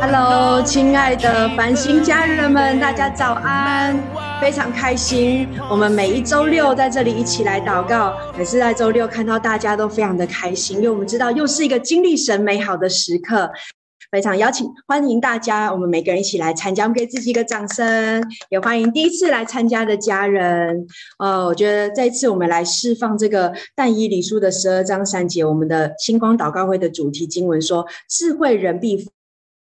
Hello，亲爱的繁星家人们，大家早安！非常开心，我们每一周六在这里一起来祷告。每次在周六看到大家都非常的开心，因为我们知道又是一个经历神美好的时刻。非常邀请欢迎大家，我们每个人一起来参加，我们给自己一个掌声。也欢迎第一次来参加的家人。呃，我觉得这一次我们来释放这个但以理书的十二章三节，我们的星光祷告会的主题经文说：智慧人必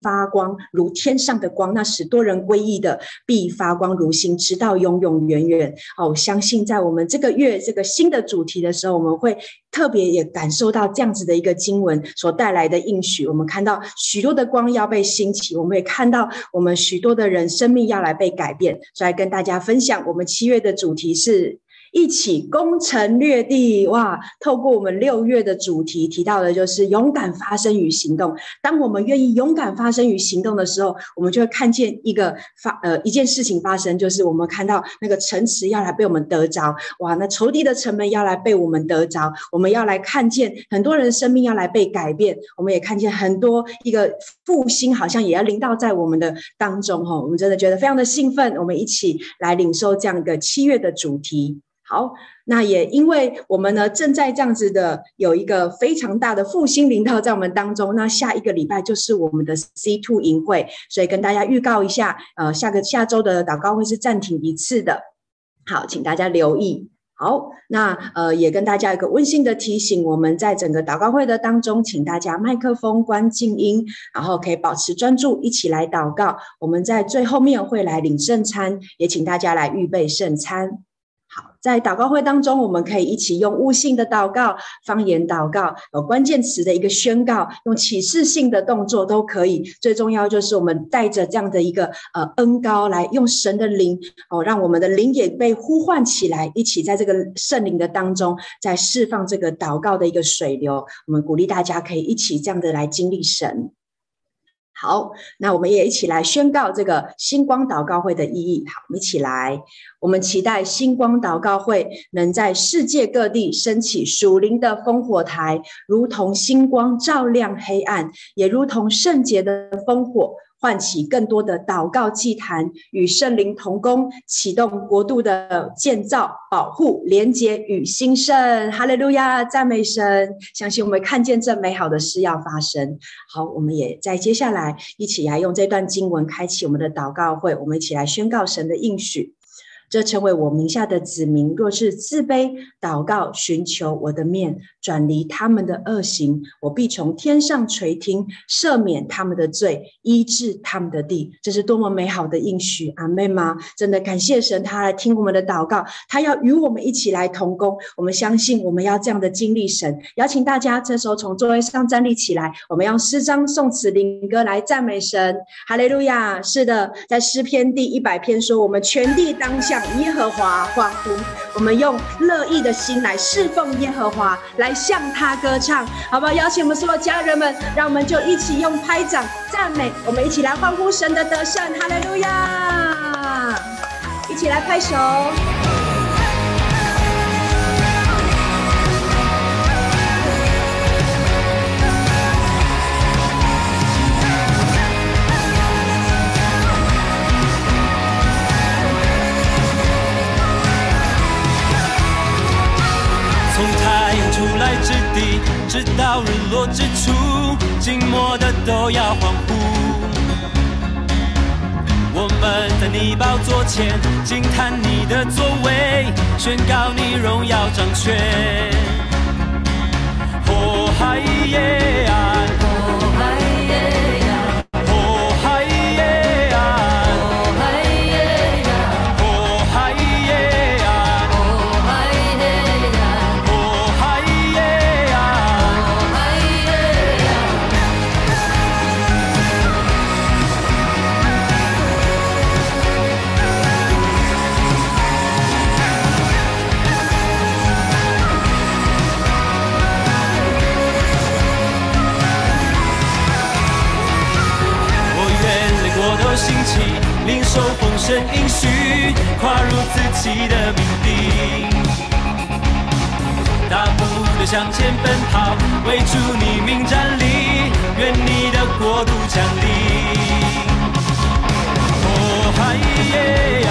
发光如天上的光，那使多人归义的必发光如星，直到永永远远。哦，相信在我们这个月这个新的主题的时候，我们会特别也感受到这样子的一个经文所带来的应许。我们看到许多的光要被兴起，我们也看到我们许多的人生命要来被改变。所以跟大家分享，我们七月的主题是。一起攻城略地哇！透过我们六月的主题提到的，就是勇敢发声与行动。当我们愿意勇敢发声与行动的时候，我们就会看见一个发呃一件事情发生，就是我们看到那个城池要来被我们得着哇！那仇敌的城门要来被我们得着，我们要来看见很多人的生命要来被改变。我们也看见很多一个复兴，好像也要临到在我们的当中哈！我们真的觉得非常的兴奋，我们一起来领受这样一个七月的主题。好，那也因为我们呢正在这样子的有一个非常大的复兴领导在我们当中，那下一个礼拜就是我们的 C two 营会，所以跟大家预告一下，呃，下个下周的祷告会是暂停一次的。好，请大家留意。好，那呃也跟大家一个温馨的提醒，我们在整个祷告会的当中，请大家麦克风关静音，然后可以保持专注，一起来祷告。我们在最后面会来领圣餐，也请大家来预备圣餐。好在祷告会当中，我们可以一起用悟性的祷告、方言祷告、有关键词的一个宣告、用启示性的动作都可以。最重要就是我们带着这样的一个呃恩膏来，用神的灵哦，让我们的灵也被呼唤起来，一起在这个圣灵的当中，在释放这个祷告的一个水流。我们鼓励大家可以一起这样的来经历神。好，那我们也一起来宣告这个星光祷告会的意义。好，我们一起来，我们期待星光祷告会能在世界各地升起属灵的烽火台，如同星光照亮黑暗，也如同圣洁的烽火。唤起更多的祷告祭坛，与圣灵同工，启动国度的建造、保护、连接与兴盛。哈利路亚，赞美神！相信我们看见这美好的事要发生。好，我们也在接下来一起来用这段经文开启我们的祷告会，我们一起来宣告神的应许。这成为我名下的子民，若是自卑、祷告、寻求我的面，转离他们的恶行，我必从天上垂听，赦免他们的罪，医治他们的地。这是多么美好的应许，阿妹吗？真的感谢神，他来听我们的祷告，他要与我们一起来同工。我们相信，我们要这样的经历神。邀请大家这时候从座位上站立起来，我们用诗章、颂词、灵歌来赞美神。哈利路亚！是的，在诗篇第一百篇说：“我们全地当下。”向耶和华欢呼，我们用乐意的心来侍奉耶和华，来向他歌唱，好不好？邀请我们所有家人们，让我们就一起用拍掌赞美，我们一起来欢呼神的得胜，哈利路亚！一起来拍手。初来之地，直到日落之处，静默的都要欢呼。我们在你宝座前，惊叹你的作为，宣告你荣耀掌权。哦，海耶啊！受丰盛应许，跨入自己的命定。大步的向前奔跑，为主你名站立，愿你的国度降临。哦，嗨耶呀！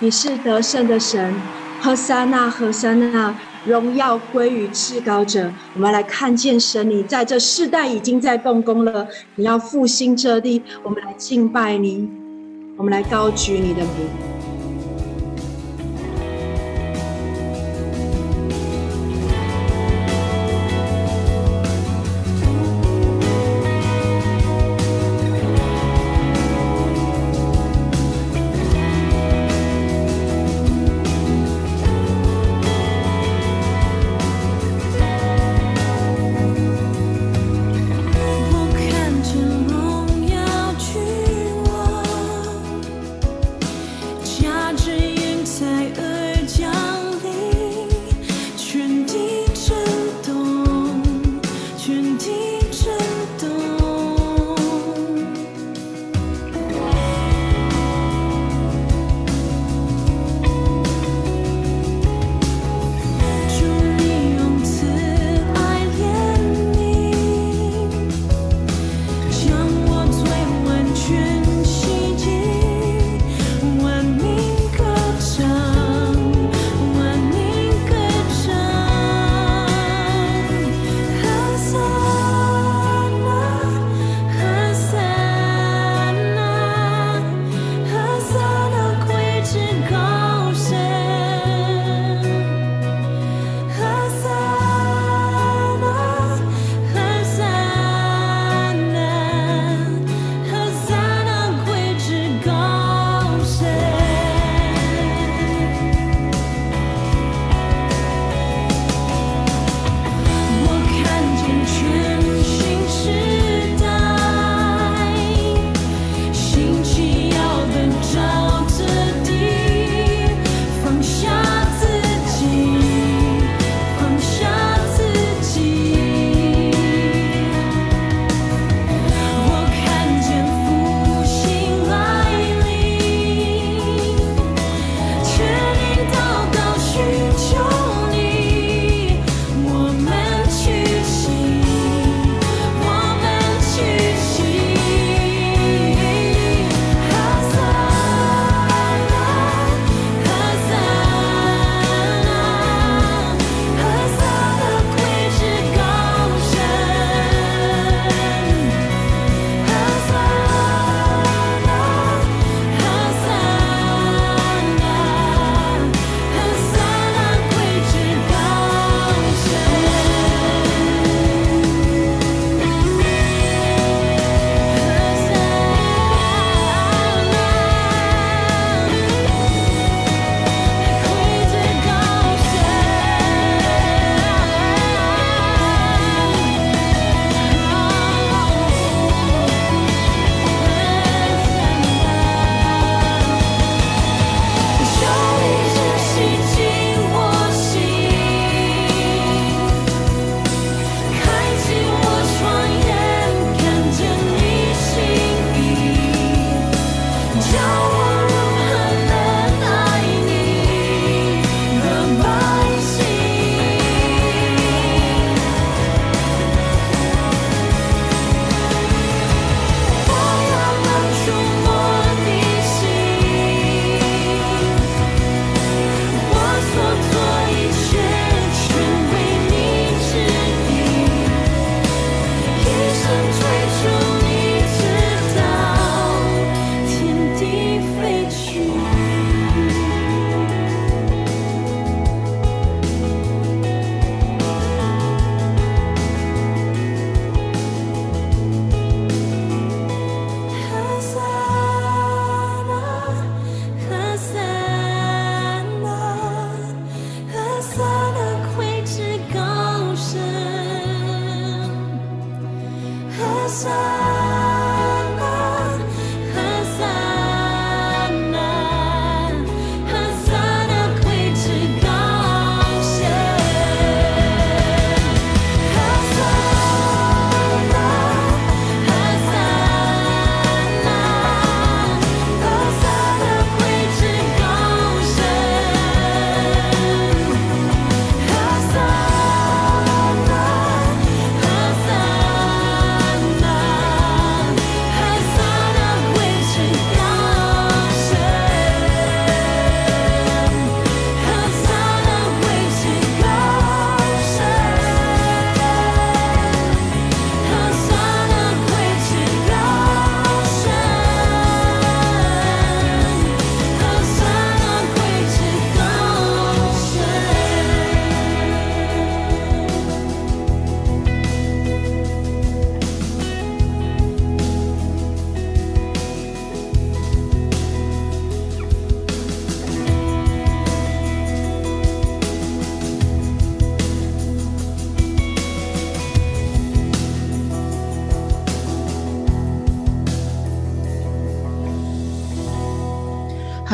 你是得胜的神，何塞纳，何塞纳，荣耀归于至高者。我们来看见神，你在这世代已经在动工了，你要复兴这地。我们来敬拜你，我们来高举你的名。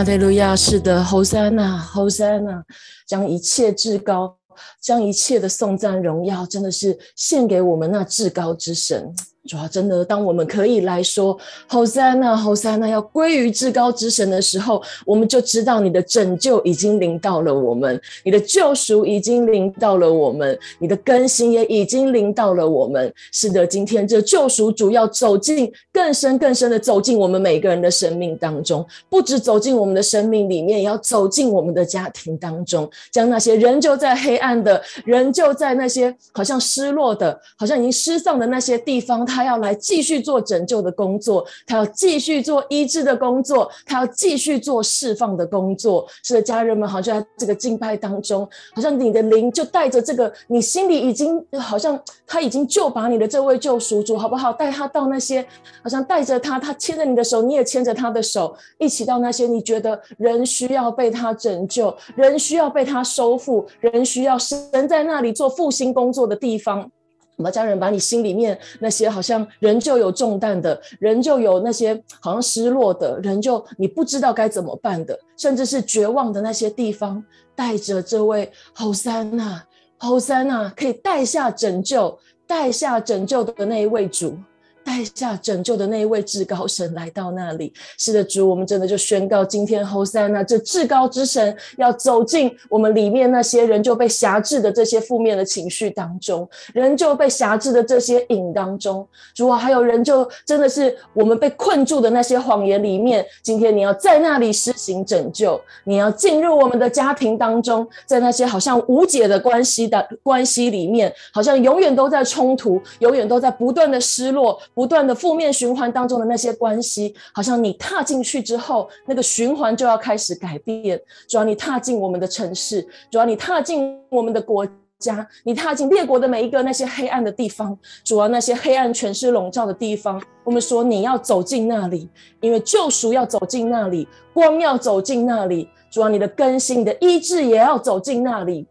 利路亚，是的，侯山呐，侯山呐，将一切至高，将一切的颂赞荣耀，真的是献给我们那至高之神。主要真的，当我们可以来说“侯赛那，侯赛那”要归于至高之神的时候，我们就知道你的拯救已经临到了我们，你的救赎已经临到了我们，你的更新也已经临到了我们。是的，今天这救赎主要走进更深更深的走进我们每个人的生命当中，不止走进我们的生命里面，也要走进我们的家庭当中，将那些仍旧在黑暗的、仍旧在那些好像失落的、好像已经失丧的那些地方。他要来继续做拯救的工作，他要继续做医治的工作，他要继续做释放的工作。是的，家人们，好像在这个敬拜当中，好像你的灵就带着这个，你心里已经好像他已经救拔你的这位救赎主，好不好？带他到那些，好像带着他，他牵着你的手，你也牵着他的手，一起到那些你觉得人需要被他拯救，人需要被他收复，人需要神在那里做复兴工作的地方。什么家人把你心里面那些好像仍旧有重担的，仍旧有那些好像失落的，仍旧你不知道该怎么办的，甚至是绝望的那些地方，带着这位侯三呐，侯三呐可以带下拯救、带下拯救的那一位主。带下拯救的那一位至高神来到那里，是的，主，我们真的就宣告，今天侯赛那这至高之神要走进我们里面那些人就被辖制的这些负面的情绪当中，人就被辖制的这些瘾当中，主啊，还有人就真的是我们被困住的那些谎言里面，今天你要在那里施行拯救，你要进入我们的家庭当中，在那些好像无解的关系的关系里面，好像永远都在冲突，永远都在不断的失落。不断的负面循环当中的那些关系，好像你踏进去之后，那个循环就要开始改变。主要你踏进我们的城市，主要你踏进我们的国家，你踏进列国的每一个那些黑暗的地方，主要那些黑暗权势笼罩的地方，我们说你要走进那里，因为救赎要走进那里，光要走进那里。主要你的更新、你的医治也要走进那里。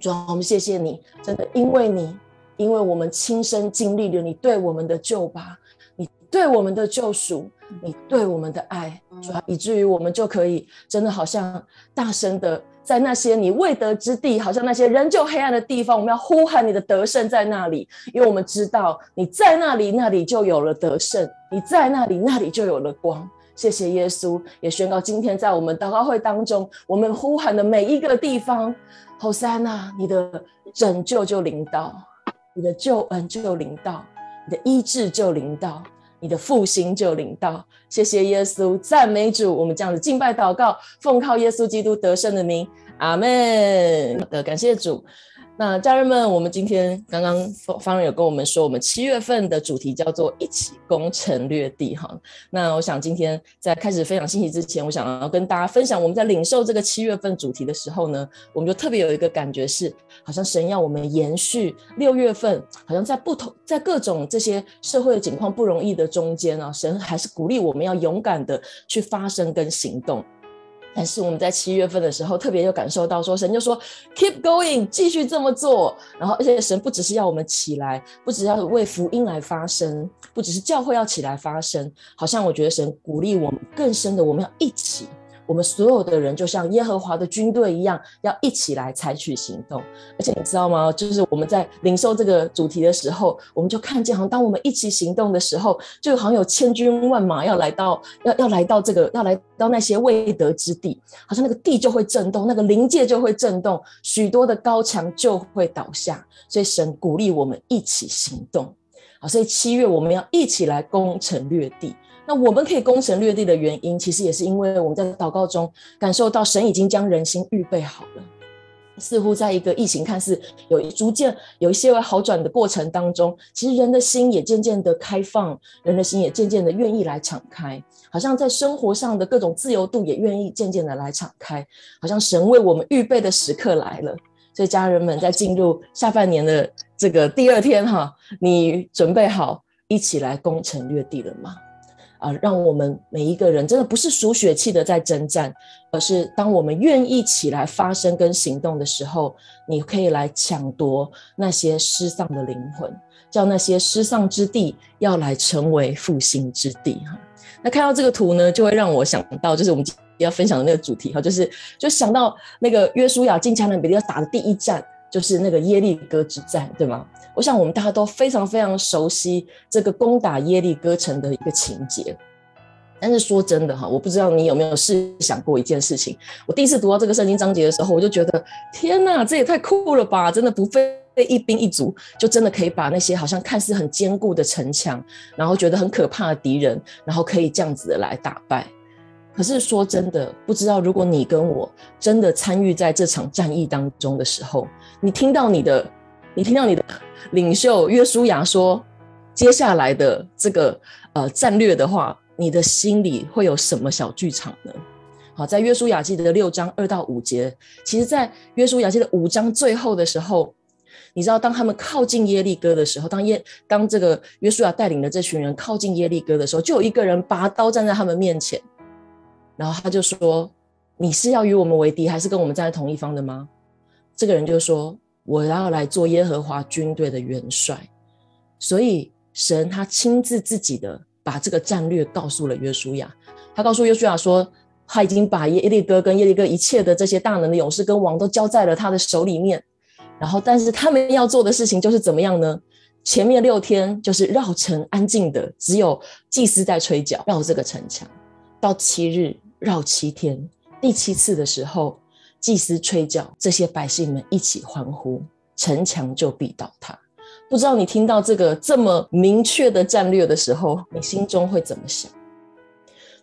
主要我们谢谢你，真的因为你。因为我们亲身经历了你对我们的救拔，你对我们的救赎，你对我们的爱，主要以至于我们就可以真的好像大声的在那些你未得之地，好像那些仍旧黑暗的地方，我们要呼喊你的得胜在那里，因为我们知道你在那里，那里就有了得胜；你在那里，那里就有了光。谢谢耶稣，也宣告今天在我们祷告会当中，我们呼喊的每一个地方，侯赛那，你的拯救就临到。你的救恩就领到，你的医治就领到，你的复兴就领到。谢谢耶稣，赞美主。我们这样子敬拜祷告，奉靠耶稣基督得胜的名，阿门。好的，感谢主。那家人们，我们今天刚刚方方有跟我们说，我们七月份的主题叫做“一起攻城略地”哈。那我想今天在开始分享信息之前，我想要跟大家分享，我们在领受这个七月份主题的时候呢，我们就特别有一个感觉是，好像神要我们延续六月份，好像在不同在各种这些社会的境况不容易的中间啊，神还是鼓励我们要勇敢的去发声跟行动。但是我们在七月份的时候，特别有感受到说，神就说 “keep going”，继续这么做。然后，而且神不只是要我们起来，不只要为福音来发声，不只是教会要起来发声，好像我觉得神鼓励我们更深的，我们要一起。我们所有的人就像耶和华的军队一样，要一起来采取行动。而且你知道吗？就是我们在领受这个主题的时候，我们就看见，好像当我们一起行动的时候，就好像有千军万马要来到，要要来到这个，要来到那些未得之地，好像那个地就会震动，那个灵界就会震动，许多的高墙就会倒下。所以神鼓励我们一起行动。好，所以七月我们要一起来攻城略地。那我们可以攻城略地的原因，其实也是因为我们在祷告中感受到神已经将人心预备好了。似乎在一个疫情看似有逐渐有一些好转的过程当中，其实人的心也渐渐的开放，人的心也渐渐的愿意来敞开，好像在生活上的各种自由度也愿意渐渐的来敞开，好像神为我们预备的时刻来了。所以家人们在进入下半年的这个第二天哈，你准备好一起来攻城略地了吗？啊，让我们每一个人真的不是属血气的在征战，而是当我们愿意起来发声跟行动的时候，你可以来抢夺那些失丧的灵魂，叫那些失丧之地要来成为复兴之地哈。那看到这个图呢，就会让我想到，就是我们要分享的那个主题哈，就是就想到那个约书亚进迦南美地要打的第一战，就是那个耶利哥之战，对吗？我想我们大家都非常非常熟悉这个攻打耶利哥城的一个情节。但是说真的哈，我不知道你有没有试想过一件事情。我第一次读到这个圣经章节的时候，我就觉得天哪，这也太酷了吧！真的不费一兵一卒，就真的可以把那些好像看似很坚固的城墙，然后觉得很可怕的敌人，然后可以这样子的来打败。可是说真的，不知道如果你跟我真的参与在这场战役当中的时候，你听到你的，你听到你的领袖约书亚说接下来的这个呃战略的话。你的心里会有什么小剧场呢？好，在约书亚记的六章二到五节，其实，在约书亚记的五章最后的时候，你知道，当他们靠近耶利哥的时候，当耶当这个约书亚带领的这群人靠近耶利哥的时候，就有一个人拔刀站在他们面前，然后他就说：“你是要与我们为敌，还是跟我们站在同一方的吗？”这个人就说：“我要来做耶和华军队的元帅。”所以神他亲自自己的。把这个战略告诉了约书亚，他告诉约书亚说，他已经把耶利哥跟耶利哥一切的这些大能的勇士跟王都交在了他的手里面。然后，但是他们要做的事情就是怎么样呢？前面六天就是绕城安静的，只有祭司在吹角绕这个城墙。到七日绕七天，第七次的时候，祭司吹角，这些百姓们一起欢呼，城墙就必倒塌。不知道你听到这个这么明确的战略的时候，你心中会怎么想？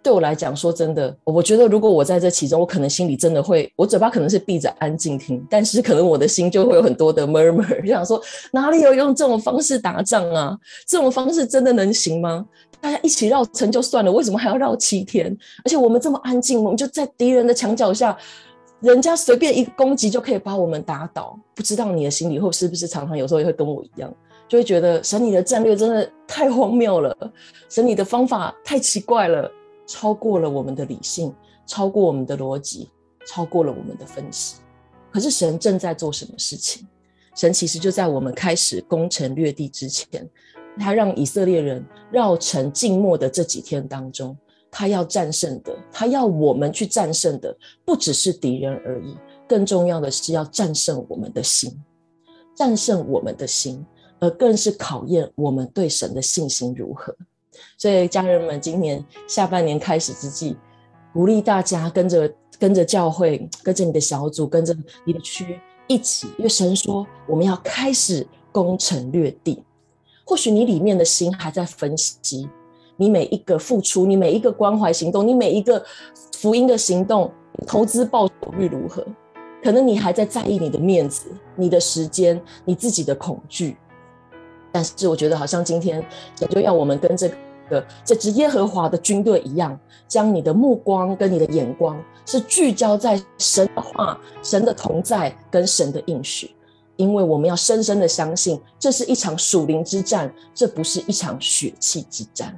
对我来讲，说真的，我觉得如果我在这其中，我可能心里真的会，我嘴巴可能是闭着安静听，但是可能我的心就会有很多的 murmur，就 想说哪里有用这种方式打仗啊？这种方式真的能行吗？大家一起绕城就算了，为什么还要绕七天？而且我们这么安静，我们就在敌人的墙角下。人家随便一个攻击就可以把我们打倒，不知道你的心里会是不是常常有时候也会跟我一样，就会觉得神你的战略真的太荒谬了，神你的方法太奇怪了，超过了我们的理性，超过我们的逻辑，超过了我们的分析。可是神正在做什么事情？神其实就在我们开始攻城略地之前，他让以色列人绕城静默的这几天当中。他要战胜的，他要我们去战胜的，不只是敌人而已，更重要的是要战胜我们的心，战胜我们的心，而更是考验我们对神的信心如何。所以，家人们，今年下半年开始之际，鼓励大家跟着跟着教会，跟着你的小组，跟着你的区一起，因为神说我们要开始攻城略地。或许你里面的心还在分析。你每一个付出，你每一个关怀行动，你每一个福音的行动，投资报酬率如何？可能你还在在意你的面子、你的时间、你自己的恐惧。但是我觉得，好像今天也就要我们跟这个这支耶和华的军队一样，将你的目光跟你的眼光是聚焦在神的话、神的同在跟神的应许，因为我们要深深的相信，这是一场属灵之战，这不是一场血气之战。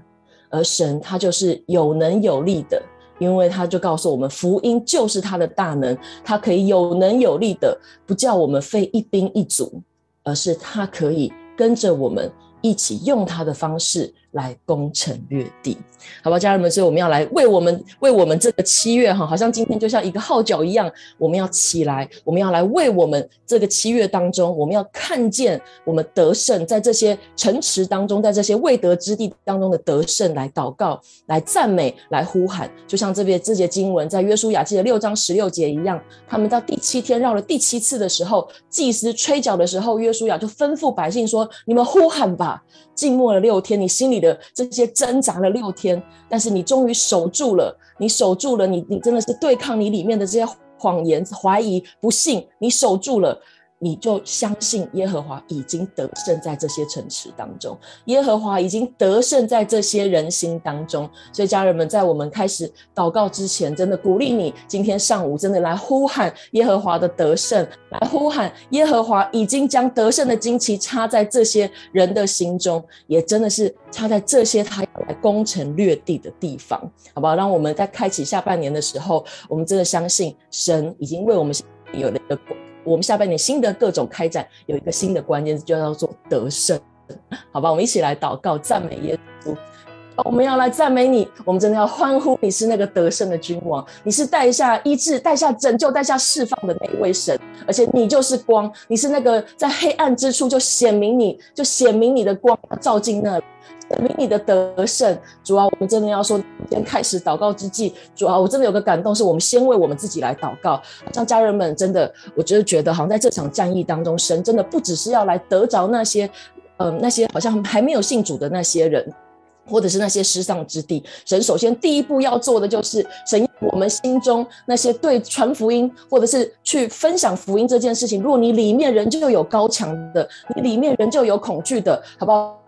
而神他就是有能有力的，因为他就告诉我们，福音就是他的大能，他可以有能有力的，不叫我们费一兵一卒，而是他可以跟着我们一起用他的方式。来攻城略地，好吧，家人们，所以我们要来为我们为我们这个七月哈，好像今天就像一个号角一样，我们要起来，我们要来为我们这个七月当中，我们要看见我们得胜，在这些城池当中，在这些未得之地当中的得胜，来祷告，来赞美，来呼喊，就像这边这节经文在约书亚记的六章十六节一样，他们到第七天绕了第七次的时候，祭司吹角的时候，约书亚就吩咐百姓说：“你们呼喊吧，静默了六天，你心里。”的这些挣扎了六天，但是你终于守住了，你守住了，你你真的是对抗你里面的这些谎言、怀疑、不信，你守住了。你就相信耶和华已经得胜在这些城池当中，耶和华已经得胜在这些人心当中。所以家人们，在我们开始祷告之前，真的鼓励你今天上午真的来呼喊耶和华的得胜，来呼喊耶和华已经将得胜的旌旗插在这些人的心中，也真的是插在这些他要来攻城略地的地方，好不好？让我们在开启下半年的时候，我们真的相信神已经为我们有了一个。我们下半年新的各种开展有一个新的关键字，就叫做得胜，好吧？我们一起来祷告，赞美耶稣。我们要来赞美你，我们真的要欢呼，你是那个得胜的君王，你是带下医治、带下拯救、带下释放的那一位神，而且你就是光，你是那个在黑暗之处就显明你，就显明你的光照进那里，明你的得胜。主啊，我们真的要说，先开始祷告之际，主啊，我真的有个感动，是我们先为我们自己来祷告，像家人们真的，我就是觉得好像在这场战役当中，神真的不只是要来得着那些，嗯、那些好像还没有信主的那些人。或者是那些失丧之地，神首先第一步要做的就是，神我们心中那些对传福音或者是去分享福音这件事情，如果你里面仍旧有高强的，你里面仍旧有恐惧的，好不好？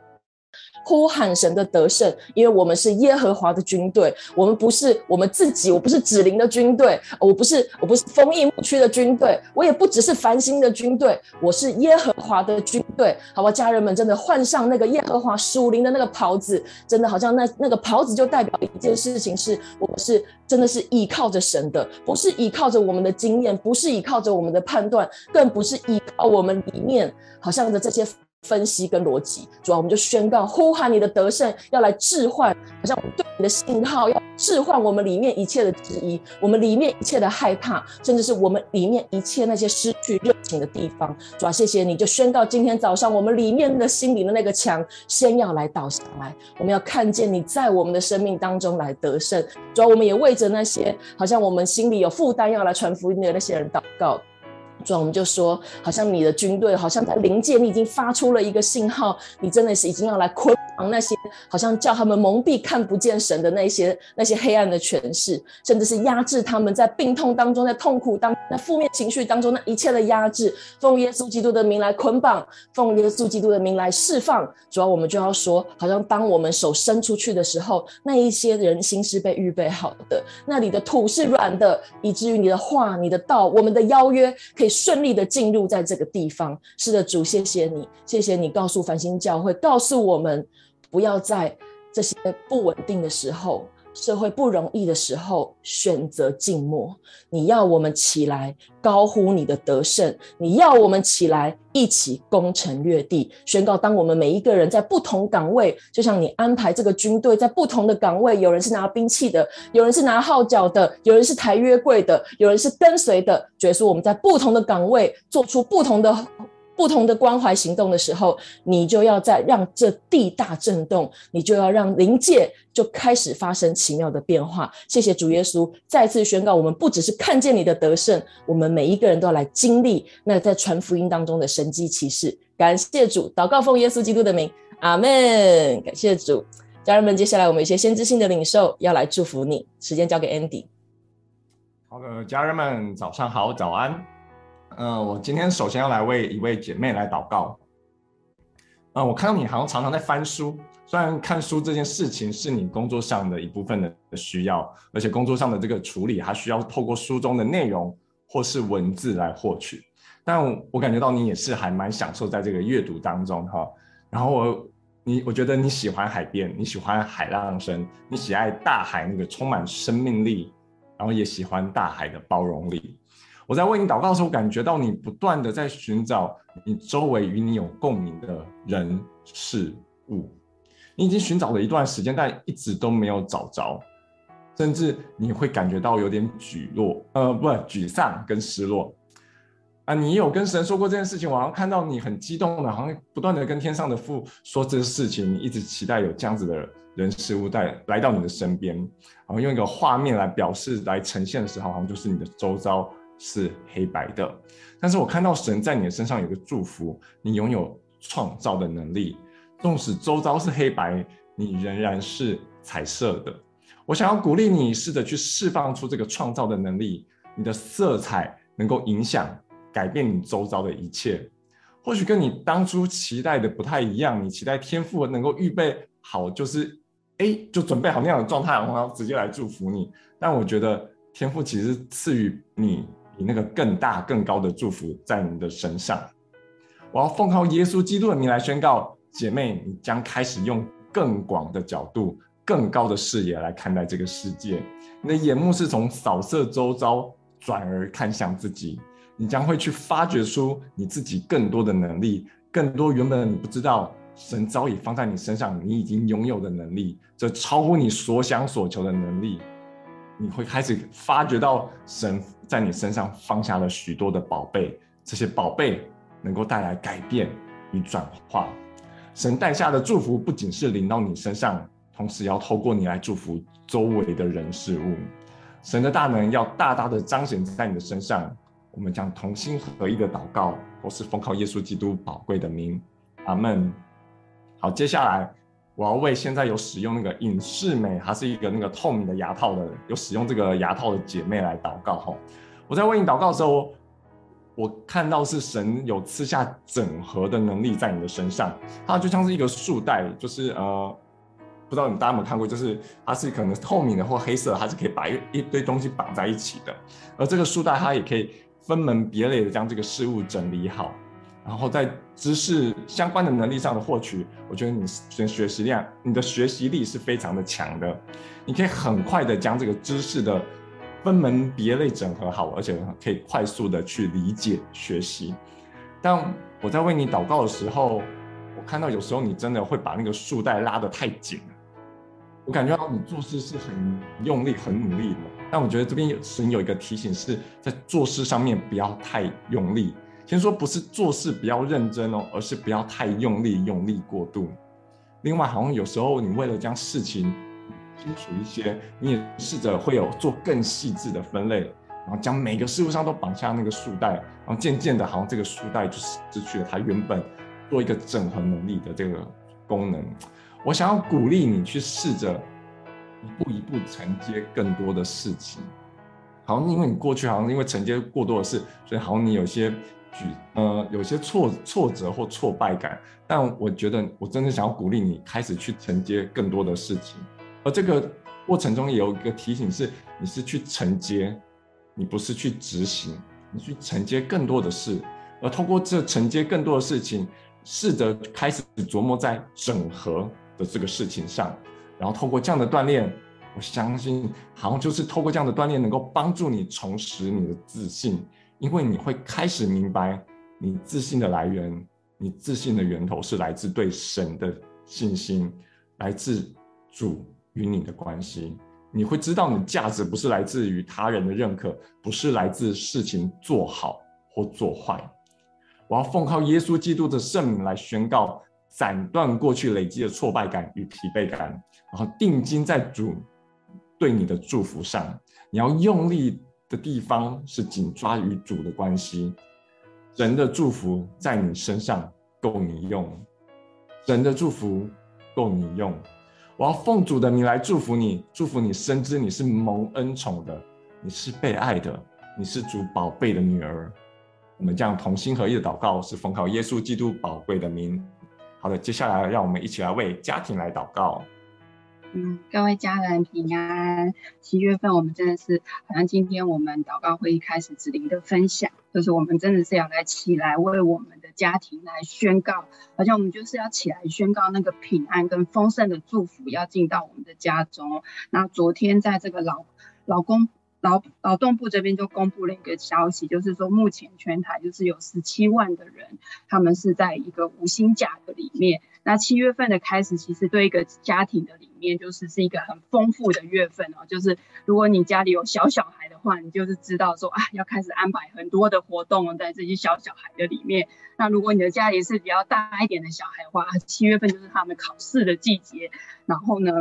呼喊神的得胜，因为我们是耶和华的军队，我们不是我们自己，我不是子灵的军队，我不是我不是丰益牧区的军队，我也不只是繁星的军队，我是耶和华的军队，好吧，家人们真的换上那个耶和华属灵的那个袍子，真的好像那那个袍子就代表一件事情是，我们是真的是依靠着神的，不是依靠着我们的经验，不是依靠着我们的判断，更不是依靠我们里面好像的这些。分析跟逻辑，主要我们就宣告呼喊你的得胜，要来置换，好像对你的信号，要置换我们里面一切的质疑，我们里面一切的害怕，甚至是我们里面一切那些失去热情的地方。主要谢谢你，就宣告今天早上我们里面的心里的那个墙，先要来倒下来，我们要看见你在我们的生命当中来得胜。主要我们也为着那些好像我们心里有负担要来传福音的那些人祷告。主，我们就说，好像你的军队，好像在临界，你已经发出了一个信号，你真的是已经要来捆那些，好像叫他们蒙蔽看不见神的那些那些黑暗的权势，甚至是压制他们在病痛当中，在痛苦当那，负面情绪当中那一切的压制，奉耶稣基督的名来捆绑，奉耶稣基督的名来释放。主要我们就要说，好像当我们手伸出去的时候，那一些人心是被预备好的，那里的土是软的，以至于你的话、你的道、我们的邀约可以。顺利的进入在这个地方，是的，主，谢谢你，谢谢你告诉繁星教会，告诉我们不要在这些不稳定的时候，社会不容易的时候选择静默。你要我们起来高呼你的得胜，你要我们起来一起攻城略地，宣告。当我们每一个人在不同岗位，就像你安排这个军队在不同的岗位，有人是拿兵器的，有人是拿号角的，有人是抬约柜的，有人是跟随的。觉得说我们在不同的岗位做出不同的。不同的关怀行动的时候，你就要在让这地大震动，你就要让灵界就开始发生奇妙的变化。谢谢主耶稣，再次宣告，我们不只是看见你的得胜，我们每一个人都要来经历那在传福音当中的神迹奇事。感谢主，祷告奉耶稣基督的名，阿门。感谢主，家人们，接下来我们一些先知性的领受要来祝福你。时间交给 Andy。好的，家人们，早上好，早安。嗯、我今天首先要来为一位姐妹来祷告。嗯、我看到你好像常常在翻书，虽然看书这件事情是你工作上的一部分的需要，而且工作上的这个处理还需要透过书中的内容或是文字来获取，但，我感觉到你也是还蛮享受在这个阅读当中哈。然后我你我觉得你喜欢海边，你喜欢海浪声，你喜爱大海那个充满生命力，然后也喜欢大海的包容力。我在为你祷告的时候，感觉到你不断的在寻找你周围与你有共鸣的人事物。你已经寻找了一段时间，但一直都没有找着，甚至你会感觉到有点沮落，呃，不，沮丧跟失落。啊，你有跟神说过这件事情，我好像看到你很激动的，好像不断的跟天上的父说这个事情，你一直期待有这样子的人事物带来到你的身边，然后用一个画面来表示来呈现的时候，好像就是你的周遭。是黑白的，但是我看到神在你的身上有个祝福，你拥有创造的能力，纵使周遭是黑白，你仍然是彩色的。我想要鼓励你，试着去释放出这个创造的能力，你的色彩能够影响、改变你周遭的一切。或许跟你当初期待的不太一样，你期待天赋能够预备好，就是哎，就准备好那样的状态，然后直接来祝福你。但我觉得天赋其实赐予你。以那个更大更高的祝福在你的身上，我要奉靠耶稣基督的名来宣告，姐妹，你将开始用更广的角度、更高的视野来看待这个世界。你的眼目是从扫射周遭转而看向自己，你将会去发掘出你自己更多的能力，更多原本你不知道，神早已放在你身上，你已经拥有的能力，这超乎你所想所求的能力，你会开始发觉到神在你身上放下了许多的宝贝，这些宝贝能够带来改变与转化。神带下的祝福不仅是临到你身上，同时要透过你来祝福周围的人事物。神的大能要大大的彰显在你的身上。我们将同心合一的祷告，都是奉靠耶稣基督宝贵的名，阿门。好，接下来我要为现在有使用那个隐适美，它是一个那个透明的牙套的，有使用这个牙套的姐妹来祷告哈。我在为你祷告的时候，我看到是神有赐下整合的能力在你的身上，它就像是一个束带，就是呃，不知道你们大家有没有看过，就是它是可能透明的或黑色，它是可以把一一堆东西绑在一起的，而这个束带它也可以。分门别类的将这个事物整理好，然后在知识相关的能力上的获取，我觉得你学学习量，你的学习力是非常的强的，你可以很快的将这个知识的分门别类整合好，而且可以快速的去理解学习。但我在为你祷告的时候，我看到有时候你真的会把那个束带拉得太紧，我感觉到你做事是很用力、很努力的。但我觉得这边有神有一个提醒，是在做事上面不要太用力。先说不是做事不要认真哦，而是不要太用力，用力过度。另外，好像有时候你为了将事情清楚一些，你也试着会有做更细致的分类，然后将每个事物上都绑下那个束带，然后渐渐的，好像这个束带就失去了它原本做一个整合能力的这个功能。我想要鼓励你去试着。一步一步承接更多的事情，好像因为你过去好像因为承接过多的事，所以好像你有些举呃有些挫挫折或挫败感。但我觉得我真的想要鼓励你开始去承接更多的事情，而这个过程中也有一个提醒是，你是去承接，你不是去执行，你去承接更多的事，而透过这承接更多的事情，试着开始琢磨在整合的这个事情上。然后透过这样的锻炼，我相信好像就是透过这样的锻炼，能够帮助你重拾你的自信，因为你会开始明白你自信的来源，你自信的源头是来自对神的信心，来自主与你的关系。你会知道你价值不是来自于他人的认可，不是来自事情做好或做坏。我要奉靠耶稣基督的圣名来宣告。斩断过去累积的挫败感与疲惫感，然后定睛在主对你的祝福上。你要用力的地方是紧抓与主的关系。神的祝福在你身上够你用，神的祝福够你用。我要奉主的名来祝福你，祝福你深知你是蒙恩宠的，你是被爱的，你是主宝贝的女儿。我们这样同心合意的祷告，是奉靠耶稣基督宝贵的名。好的，接下来让我们一起来为家庭来祷告。嗯，各位家人平安。七月份我们真的是，好像今天我们祷告会一开始子玲的分享，就是我们真的是要来起来为我们的家庭来宣告，好像我们就是要起来宣告那个平安跟丰盛的祝福要进到我们的家中。那昨天在这个老老公。劳劳动部这边就公布了一个消息，就是说目前全台就是有十七万的人，他们是在一个无薪假的里面。那七月份的开始，其实对一个家庭的里面，就是是一个很丰富的月份哦。就是如果你家里有小小孩的话，你就是知道说啊，要开始安排很多的活动在这些小小孩的里面。那如果你的家里是比较大一点的小孩的话，七月份就是他们考试的季节，然后呢，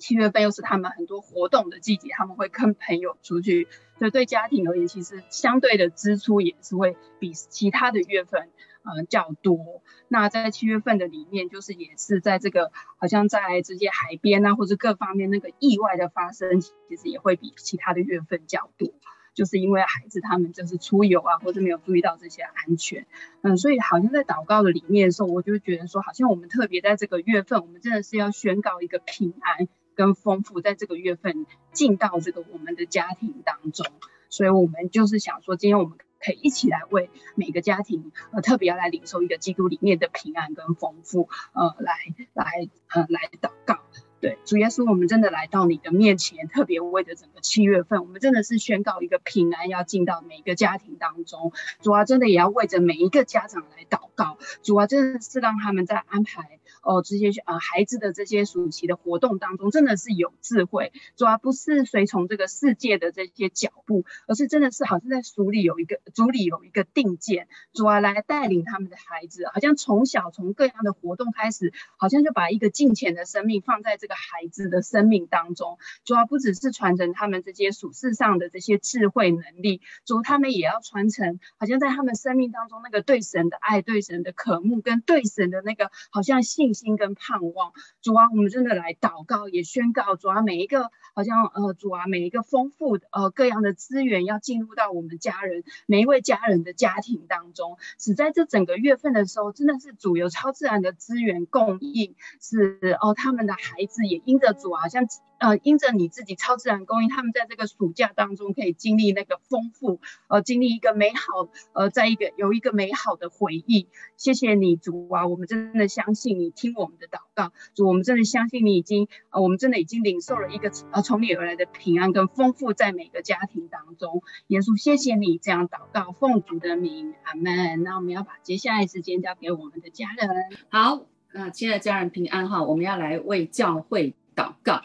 七月份又是他们很多活动的季节，他们会跟朋友出去，所以对家庭而言，其实相对的支出也是会比其他的月份，呃，较多。那在七月份的里面，就是也是在这个好像在这些海边啊，或者各方面那个意外的发生，其实也会比其他的月份较多，就是因为孩子他们就是出游啊，或者没有注意到这些安全，嗯，所以好像在祷告的里面的时候，我就觉得说，好像我们特别在这个月份，我们真的是要宣告一个平安。跟丰富，在这个月份进到这个我们的家庭当中，所以我们就是想说，今天我们可以一起来为每个家庭，呃，特别要来领受一个基督里面的平安跟丰富，呃，来来呃来祷告。对，主耶稣，我们真的来到你的面前，特别为着整个七月份，我们真的是宣告一个平安要进到每一个家庭当中。主啊，真的也要为着每一个家长来祷告。主啊，真的是让他们在安排哦这些呃孩子的这些暑期的活动当中，真的是有智慧，主要不是随从这个世界的这些脚步，而是真的是好像在主里有一个主里有一个定见，主要来带领他们的孩子，好像从小从各样的活动开始，好像就把一个敬虔的生命放在这个孩子的生命当中，主要不只是传承他们这些属世上的这些智慧能力，主他们也要传承，好像在他们生命当中那个对神的爱、对神的渴慕跟对神的那个好像信心跟盼望。主啊，我们真的来祷告，也宣告主啊，每一个好像呃主啊，每一个丰富的呃各样的资源要进入到我们家人每一位家人的家庭当中，只在这整个月份的时候，真的是主有超自然的资源供应，是哦，他们的孩子也因着主啊，像。呃，因着你自己超自然供应，他们在这个暑假当中可以经历那个丰富，呃，经历一个美好，呃，在一个有一个美好的回忆。谢谢你，主啊，我们真的相信你听我们的祷告，主，我们真的相信你已经，呃，我们真的已经领受了一个呃从你而来的平安跟丰富在每个家庭当中。耶稣，谢谢你这样祷告，奉主的名，阿门。那我们要把接下来时间交给我们的家人。好，那亲爱的家人平安哈，我们要来为教会祷告。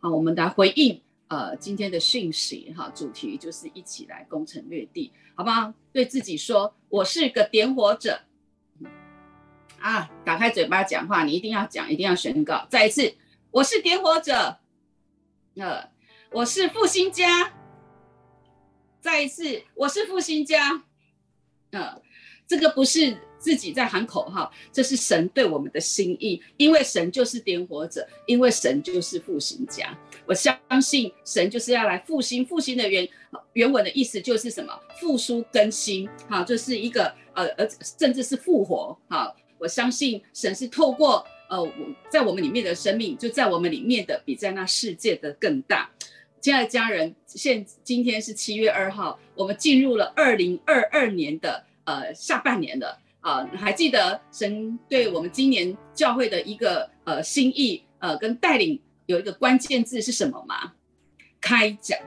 好，我们来回应呃今天的讯息哈，主题就是一起来攻城略地，好不好？对自己说，我是个点火者啊！打开嘴巴讲话，你一定要讲，一定要宣告。再一次，我是点火者，呃，我是复兴家。再一次，我是复兴家，呃，这个不是。自己在喊口号，这是神对我们的心意，因为神就是点火者，因为神就是复兴家。我相信神就是要来复兴，复兴的原原文的意思就是什么？复苏更新，好，就是一个呃呃，甚至是复活。好，我相信神是透过呃我在我们里面的生命，就在我们里面的比在那世界的更大。亲爱的家人，现今天是七月二号，我们进入了二零二二年的呃下半年了。啊，还记得神对我们今年教会的一个呃心意呃跟带领有一个关键字是什么吗？开讲。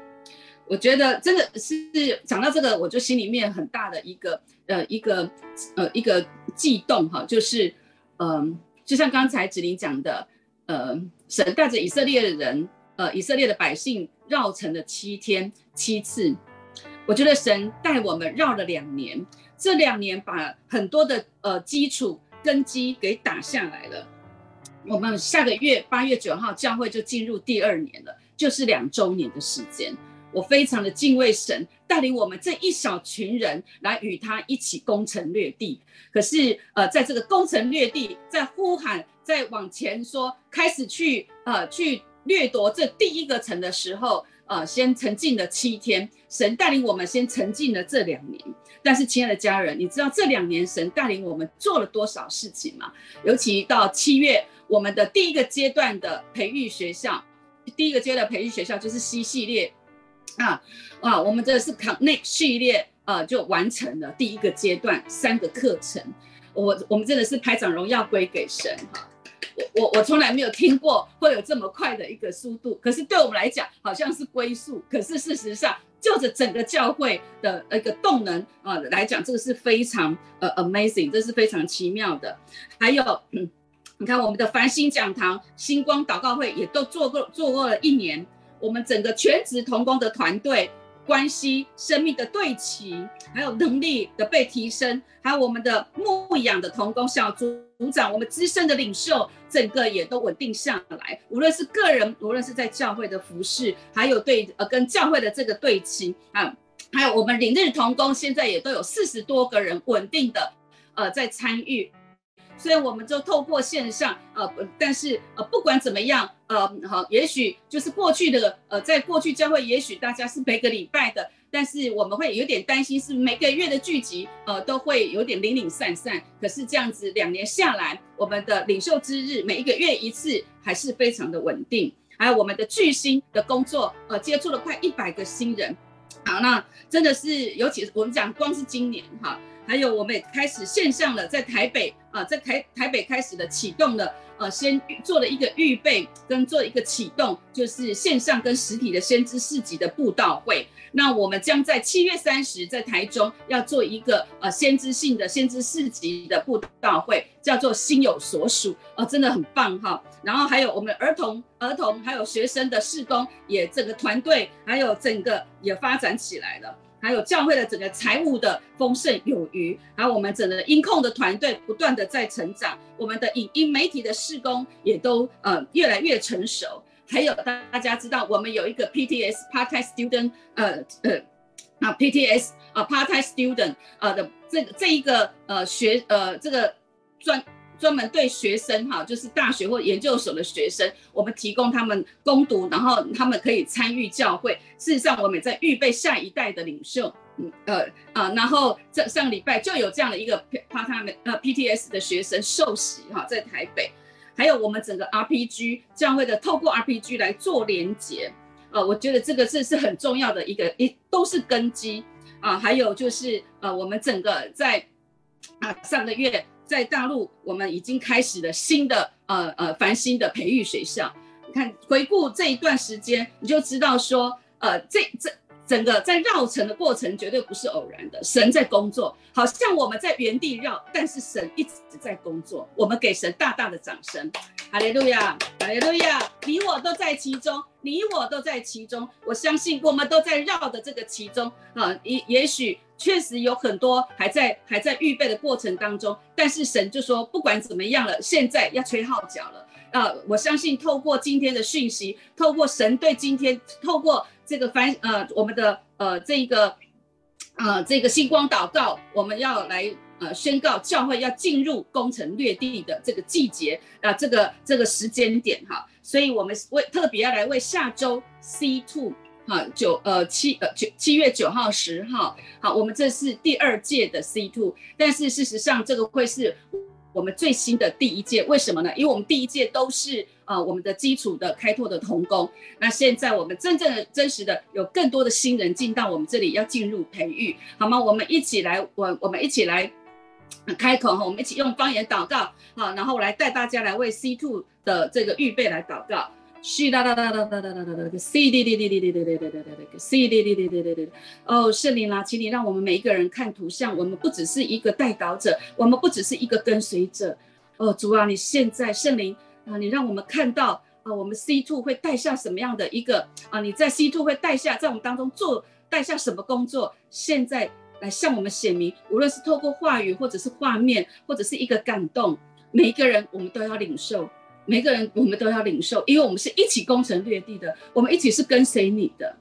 我觉得真的是讲到这个，我就心里面很大的一个呃一个呃一个悸动哈，就是嗯、就像刚才子琳讲的，呃，神带着以色列的人，呃，以色列的百姓绕城了七天七次，我觉得神带我们绕了两年。这两年把很多的呃基础根基给打下来了，我们下个月八月九号教会就进入第二年了，就是两周年的时间。我非常的敬畏神，带领我们这一小群人来与他一起攻城略地。可是呃，在这个攻城略地，在呼喊，在往前说，开始去呃去掠夺这第一个城的时候，呃，先沉浸了七天，神带领我们先沉浸了这两年。但是，亲爱的家人，你知道这两年神带领我们做了多少事情吗？尤其到七月，我们的第一个阶段的培育学校，第一个阶段培育学校就是 C 系列啊，啊，我们这是 Connect 系列，呃，就完成了第一个阶段三个课程。我我们真的是拍掌荣耀归给神哈！我我我从来没有听过会有这么快的一个速度，可是对我们来讲好像是龟速，可是事实上。就着整个教会的一个动能啊来讲，这个是非常呃 amazing，这是非常奇妙的。还有，你看我们的繁星讲堂、星光祷告会也都做过做过了一年，我们整个全职同工的团队。关系、生命的对齐，还有能力的被提升，还有我们的牧养的同工小组组长，我们资深的领袖，整个也都稳定下来。无论是个人，无论是在教会的服侍，还有对呃跟教会的这个对齐啊，还有我们领日同工，现在也都有四十多个人稳定的呃在参与。所以我们就透过线上，呃，但是呃，不管怎么样，呃，好，也许就是过去的，呃，在过去教会，也许大家是每个礼拜的，但是我们会有点担心，是每个月的聚集，呃，都会有点零零散散。可是这样子两年下来，我们的领袖之日每一个月一次，还是非常的稳定。还有我们的巨星的工作，呃，接触了快一百个新人。好，那真的是，尤其是我们讲，光是今年哈。还有我们也开始线上了，在台北啊，在台台北开始的启动了，呃，先做了一个预备跟做一个启动，就是线上跟实体的先知市集的布道会。那我们将在七月三十在台中要做一个呃先知性的先知市集的布道会，叫做心有所属哦，真的很棒哈。然后还有我们儿童、儿童还有学生的事工也整个团队还有整个也发展起来了，还有教会的整个财务的丰盛有余，还有我们整个音控的团队不断的在成长，我们的影音媒体的施工也都呃越来越成熟。还有大家知道，我们有一个 PTS Part-time Student，呃呃啊 PTS 啊 Part-time Student 呃的这这一个呃学呃这个专专门对学生哈，就是大学或研究所的学生，我们提供他们攻读，然后他们可以参与教会。事实上，我们在预备下一代的领袖，嗯呃啊，然后这上礼拜就有这样的一个 p 夸他们呃 PTS 的学生受洗哈，在台北。还有我们整个 RPG 教会的透过 RPG 来做连接，呃，我觉得这个是是很重要的一个，一都是根基啊。还有就是呃，我们整个在啊上个月在大陆，我们已经开始了新的呃呃繁星的培育学校。你看回顾这一段时间，你就知道说呃这这。整个在绕城的过程绝对不是偶然的，神在工作，好像我们在原地绕，但是神一直在工作。我们给神大大的掌声，哈利路亚，哈利路亚！你我都在其中，你我都在其中。我相信我们都在绕的这个其中啊，也也许确实有很多还在还在预备的过程当中，但是神就说不管怎么样了，现在要吹号角了啊！我相信透过今天的讯息，透过神对今天，透过。这个翻呃，我们的呃这一个呃这个星光祷告，我们要来呃宣告教会要进入攻城略地的这个季节啊、这个这个时间点哈，所以我们为特别要来为下周 C two 哈九呃七呃九七月九号十号好，我们这是第二届的 C two，但是事实上这个会是我们最新的第一届，为什么呢？因为我们第一届都是。呃，我们的基础的开拓的同工，那现在我们真正的真实的有更多的新人进到我们这里，要进入培育，好吗？我们一起来，我我们一起来开口哈，我们一起用方言祷告，好，然后来带大家来为 C two 的这个预备来祷告。嘘哒哒哒哒哒哒哒哒哒，C 滴滴滴滴滴滴滴滴滴滴，C 滴滴滴滴滴滴。哦，圣灵啦，请你让我们每一个人看图像，我们不只是一个代导者，我们不只是一个跟随者。哦，主啊，你现在圣灵。啊，你让我们看到啊，我们 C two 会带下什么样的一个啊？你在 C two 会带下，在我们当中做带下什么工作？现在来向我们显明，无论是透过话语，或者是画面，或者是一个感动，每一个人我们都要领受，每个人我们都要领受，因为我们是一起攻城略地的，我们一起是跟随你的。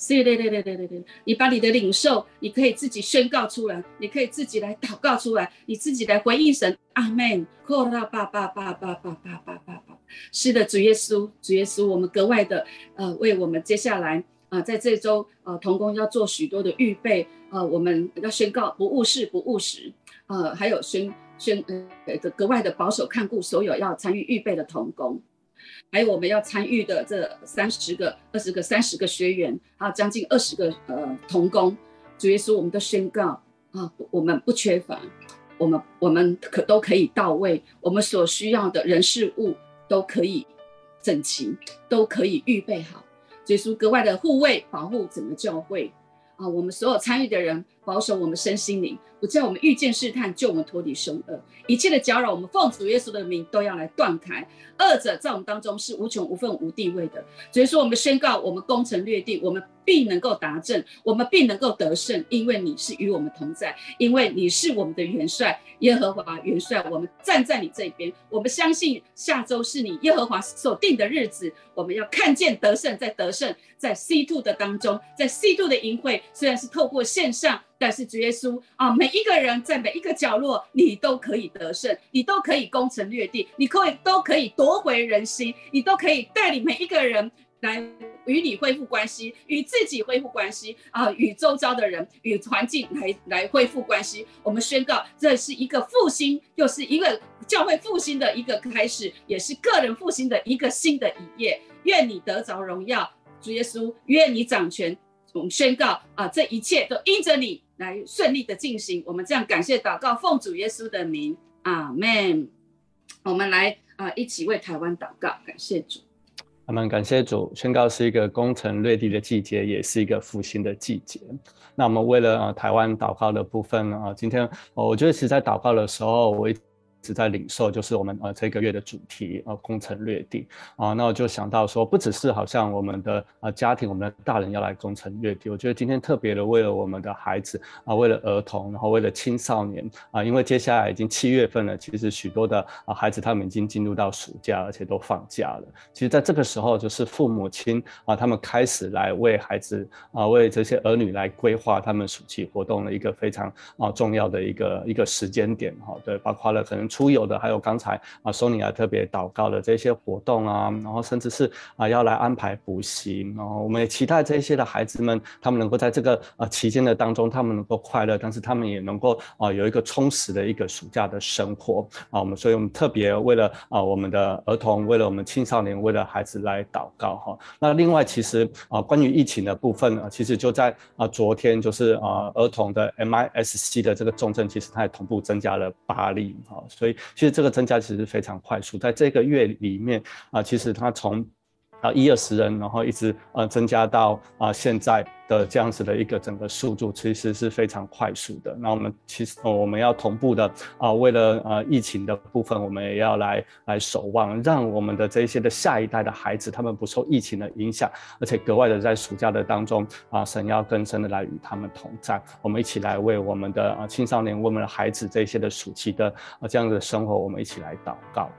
是对对对对对对，你把你的领受，你可以自己宣告出来，你可以自己来祷告出来，你自己来回应神。阿门。是的，主耶稣，主耶稣，我们格外的呃，为我们接下来啊、呃，在这周呃，同工要做许多的预备呃，我们要宣告不误事不误时呃，还有宣宣呃格外的保守看顾所有要参与预备的童工。还有我们要参与的这三十个、二十个、三十个学员，还有将近二十个呃童工，主耶稣，我们都宣告啊，我们不缺乏，我们我们可都可以到位，我们所需要的人事物都可以整齐，都可以预备好，主耶稣格外的护卫保护整个教会啊，我们所有参与的人保守我们身心灵，不叫我们遇见试探，救我们脱离凶恶，一切的搅扰，我们奉主耶稣的名都要来断开。恶者在我们当中是无穷无分无地位的，所以说我们宣告，我们攻城略地，我们必能够达阵，我们必能够得胜，因为你是与我们同在，因为你是我们的元帅，耶和华元帅，我们站在你这边，我们相信下周是你耶和华所定的日子，我们要看见得胜，在得胜，在 C two 的当中，在 C two 的营会，虽然是透过线上。但是主耶稣啊，每一个人在每一个角落，你都可以得胜，你都可以攻城略地，你可以都可以夺回人心，你都可以带领每一个人来与你恢复关系，与自己恢复关系啊，与周遭的人、与环境来来恢复关系。我们宣告，这是一个复兴，又是一个教会复兴的一个开始，也是个人复兴的一个新的一页。愿你得着荣耀，主耶稣，愿你掌权。我们宣告啊，这一切都因着你。来顺利的进行。我们这样感谢祷告，奉主耶稣的名，阿门。我们来啊、呃，一起为台湾祷告，感谢主。阿门，感谢主，宣告是一个攻城略地的季节，也是一个复兴的季节。那我们为了呃台湾祷告的部分啊、今天、呃、我觉得其实在祷告的时候，我一。是在领受，就是我们呃这个月的主题呃攻城略地啊，那我就想到说，不只是好像我们的呃家庭，我们的大人要来攻城略地，我觉得今天特别的为了我们的孩子啊，为了儿童，然后为了青少年啊，因为接下来已经七月份了，其实许多的啊孩子他们已经进入到暑假，而且都放假了。其实在这个时候，就是父母亲啊，他们开始来为孩子啊，为这些儿女来规划他们暑期活动的一个非常啊重要的一个一个时间点哈，对，包括了可能。出游的，还有刚才啊，Sonia 特别祷告的这些活动啊，然后甚至是啊要来安排补习，然后我们也期待这些的孩子们，他们能够在这个啊期间的当中，他们能够快乐，但是他们也能够啊有一个充实的一个暑假的生活啊。我们所以我们特别为了啊我们的儿童，为了我们青少年，为了孩子来祷告哈。那另外其实啊关于疫情的部分呢，其实就在啊昨天就是啊儿童的 MIS-C 的这个重症，其实它也同步增加了八例哈。所以其实这个增加其实非常快速，在这个月里面啊，其实它从啊一二十人，然后一直呃增加到啊现在的这样子的一个整个速度，其实是非常快速的。那我们其实我们要同步的啊，为了呃疫情的部分，我们也要来来守望，让我们的这些的下一代的孩子，他们不受疫情的影响，而且格外的在暑假的当中啊，神要更深的来与他们同在。我们一起来为我们的啊青少年、为我们的孩子这些的暑期的啊这样的生活，我们一起来祷告。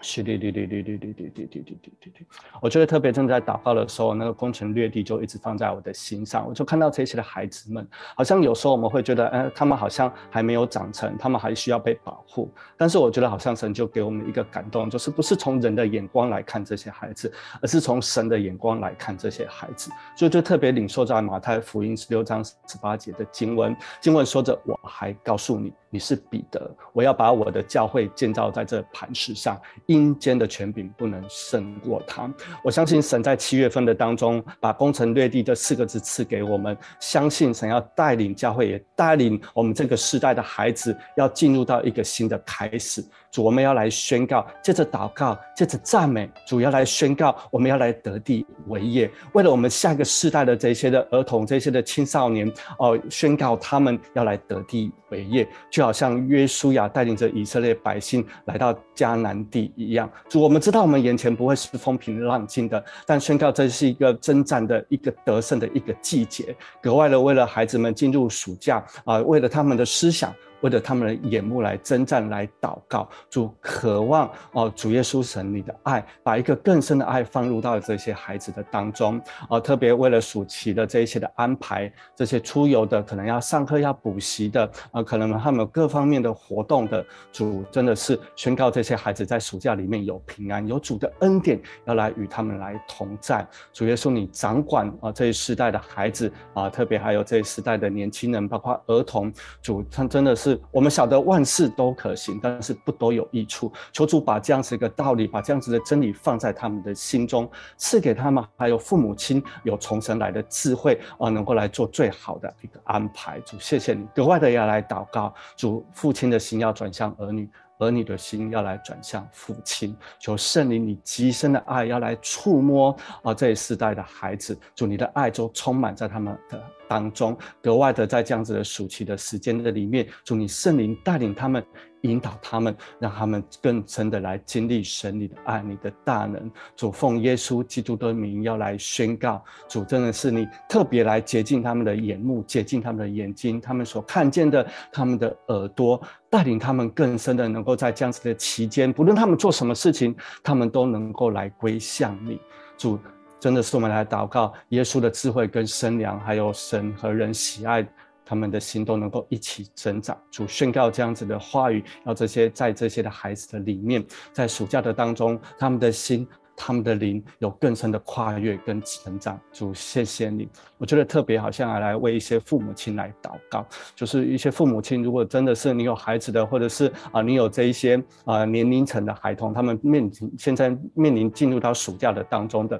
是的，对对对对对对对对对对对对。我觉得特别正在祷告的时候，那个攻城略地就一直放在我的心上。我就看到这些的孩子们，好像有时候我们会觉得，哎，他们好像还没有长成，他们还需要被保护。但是我觉得好像神就给我们一个感动，就是不是从人的眼光来看这些孩子，而是从神的眼光来看这些孩子。所以就特别领受在马太福音十六章十八节的经文，经文说着：“我还告诉你。”你是彼得，我要把我的教会建造在这磐石上，阴间的权柄不能胜过他。我相信神在七月份的当中，把攻城略地这四个字赐给我们，相信神要带领教会，也带领我们这个时代的孩子，要进入到一个新的开始。主，我们要来宣告，借着祷告，借着赞美，主要来宣告，我们要来得地为业，为了我们下一个世代的这些的儿童，这些的青少年，哦、宣告他们要来得地为业，就好像约书亚带领着以色列百姓来到迦南地一样。主，我们知道我们眼前不会是风平浪静的，但宣告这是一个征战的一个得胜的一个季节，格外的为了孩子们进入暑假啊、为了他们的思想。为了他们的眼目来征战，来祷告，主渴望哦，主耶稣神你的爱，把一个更深的爱放入到这些孩子的当中啊，特别为了暑期的这一些的安排，这些出游的，可能要上课要补习的啊，可能他们各方面的活动的，主真的是宣告这些孩子在暑假里面有平安，有主的恩典要来与他们来同在。主耶稣你掌管啊这一世代的孩子啊，特别还有这一世代的年轻人，包括儿童，主他真的是。我们晓得万事都可行，但是不都有益处。求主把这样子一个道理，把这样子的真理放在他们的心中，赐给他们，还有父母亲有从神来的智慧啊，能够来做最好的一个安排。主，谢谢你，格外的要来祷告。主，父亲的心要转向儿女。而你的心要来转向父亲，求圣灵你极深的爱要来触摸啊这一世代的孩子，主你的爱就充满在他们的当中，格外的在这样子的暑期的时间的里面，主你圣灵带领他们。引导他们，让他们更深的来经历神你的爱，你的大能。主奉耶稣基督的名要来宣告，主真的是你特别来洁净他们的眼目，洁净他们的眼睛，他们所看见的，他们的耳朵，带领他们更深的能够在这样的期间，不论他们做什么事情，他们都能够来归向你。主真的是我们来祷告，耶稣的智慧跟身量，还有神和人喜爱。他们的心都能够一起增长。主宣告这样子的话语，要这些在这些的孩子的里面，在暑假的当中，他们的心、他们的灵有更深的跨越跟成长。主，谢谢你。我觉得特别好像来为一些父母亲来祷告，就是一些父母亲，如果真的是你有孩子的，或者是啊你有这一些啊年龄层的孩童，他们面临现在面临进入到暑假的当中的。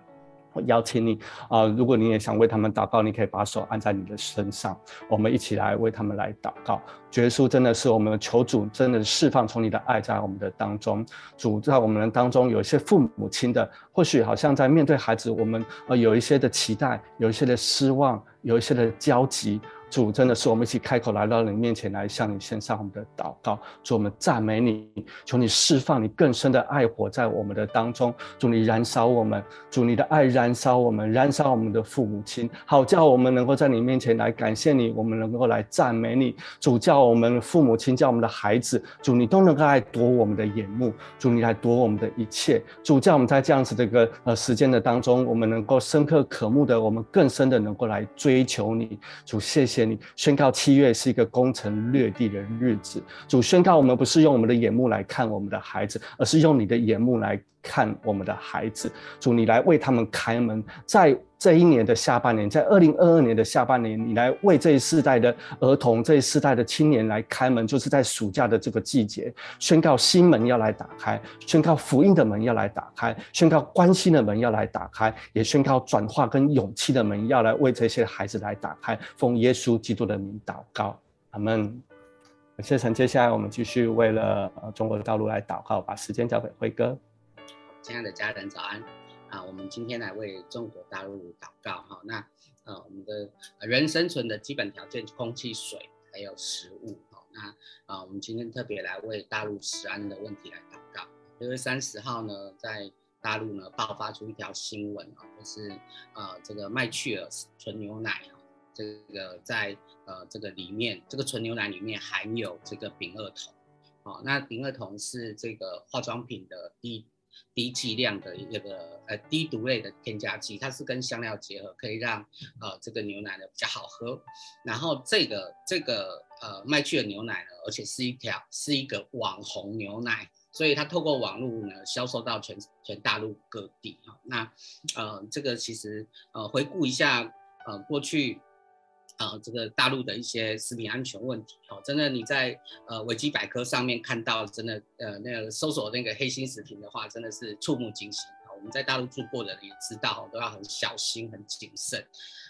邀请你啊、如果你也想为他们祷告，你可以把手按在你的身上，我们一起来为他们来祷告。耶稣真的是我们求主，真的释放从你的爱在我们的当中。主在我们的当中有一些父母亲的，或许好像在面对孩子，我们呃有一些的期待，有一些的失望，有一些的焦急。主真的是我们一起开口来到你面前来向你献上我们的祷告，主我们赞美你，求你释放你更深的爱火在我们的当中，主你燃烧我们，主你的爱燃烧我们，燃烧我们的父母亲，好叫我们能够在你面前来感谢你，我们能够来赞美你，主叫我们父母亲叫我们的孩子，主你都能够来夺我们的眼目，主你来夺我们的一切，主叫我们在这样子的一个呃时间的当中，我们能够深刻渴慕的，我们更深的能够来追求你，主谢谢。你宣告七月是一个攻城略地的日子，主宣告我们不是用我们的眼目来看我们的孩子，而是用你的眼目来看我们的孩子。主，你来为他们开门，在这一年的下半年，在二零二二年的下半年，你来为这一世代的儿童、这一世代的青年来开门，就是在暑假的这个季节，宣告新门要来打开，宣告福音的门要来打开，宣告关心的门要来打开，也宣告转化跟勇气的门要来为这些孩子来打开。奉耶稣基督的名祷告，阿门。谢谢神。接下来我们继续为了中国道路来祷告，把时间交给辉哥。亲爱的家人，早安。啊，我们今天来为中国大陆祷告哈。那呃，我们的人生存的基本条件，空气、水还有食物。哈，那啊，我们今天特别来为大陆食安的问题来祷告。六月三十号呢，在大陆呢爆发出一条新闻啊，就是呃这个麦趣尔纯牛奶啊，这个在呃这个里面，这个纯牛奶里面含有这个丙二酮。好，那丙二酮是这个化妆品的第低剂量的一个呃低毒类的添加剂，它是跟香料结合，可以让呃这个牛奶呢比较好喝。然后这个这个呃麦趣尔牛奶呢，而且是一条是一个网红牛奶，所以它透过网络呢销售到全全大陆各地哈。那呃这个其实呃回顾一下呃过去。啊、这个大陆的一些食品安全问题，哦，真的你在呃维基百科上面看到，真的呃那个搜索那个黑心食品的话，真的是触目惊心。哦，我们在大陆住过的人也知道，都要很小心、很谨慎。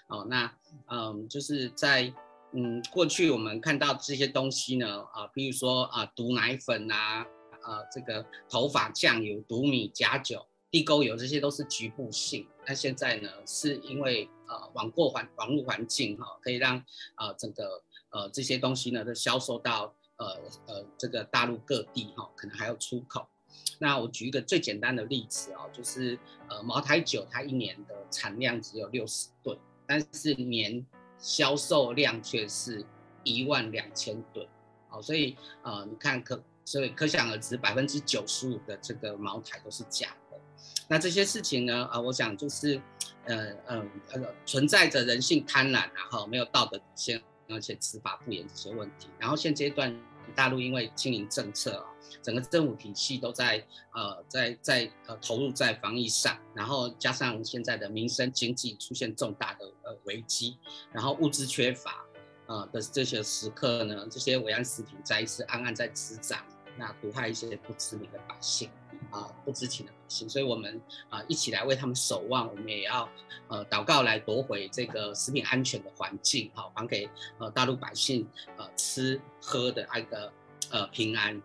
哦，那嗯、就是在嗯过去我们看到这些东西呢，啊、比如说啊、毒奶粉啊，啊、这个头发酱油、毒米、假酒。地沟油这些都是局部性，那现在呢，是因为呃网购环网络环境哈、哦，可以让呃整个呃这些东西呢都销售到呃呃这个大陆各地哈、哦，可能还有出口。那我举一个最简单的例子哦，就是呃茅台酒它一年的产量只有六十吨，但是年销售量却是一万两千吨，哦，所以呃你看可所以可想而知，百分之九十五的这个茅台都是假的。那这些事情呢？啊、呃，我想就是，呃，呃，呃，存在着人性贪婪，然后没有道德底线，而且执法不严这些问题。然后现阶段大陆因为清零政策啊，整个政府体系都在呃在在呃投入在防疫上，然后加上现在的民生经济出现重大的呃危机，然后物资缺乏，呃的这些时刻呢，这些维安食品再一次暗暗在滋长，那毒害一些不知名的百姓。啊，不知情的百姓，所以我们啊一起来为他们守望，我们也要呃祷告来夺回这个食品安全的环境，好还给呃大陆百姓呃吃喝的那个呃平安。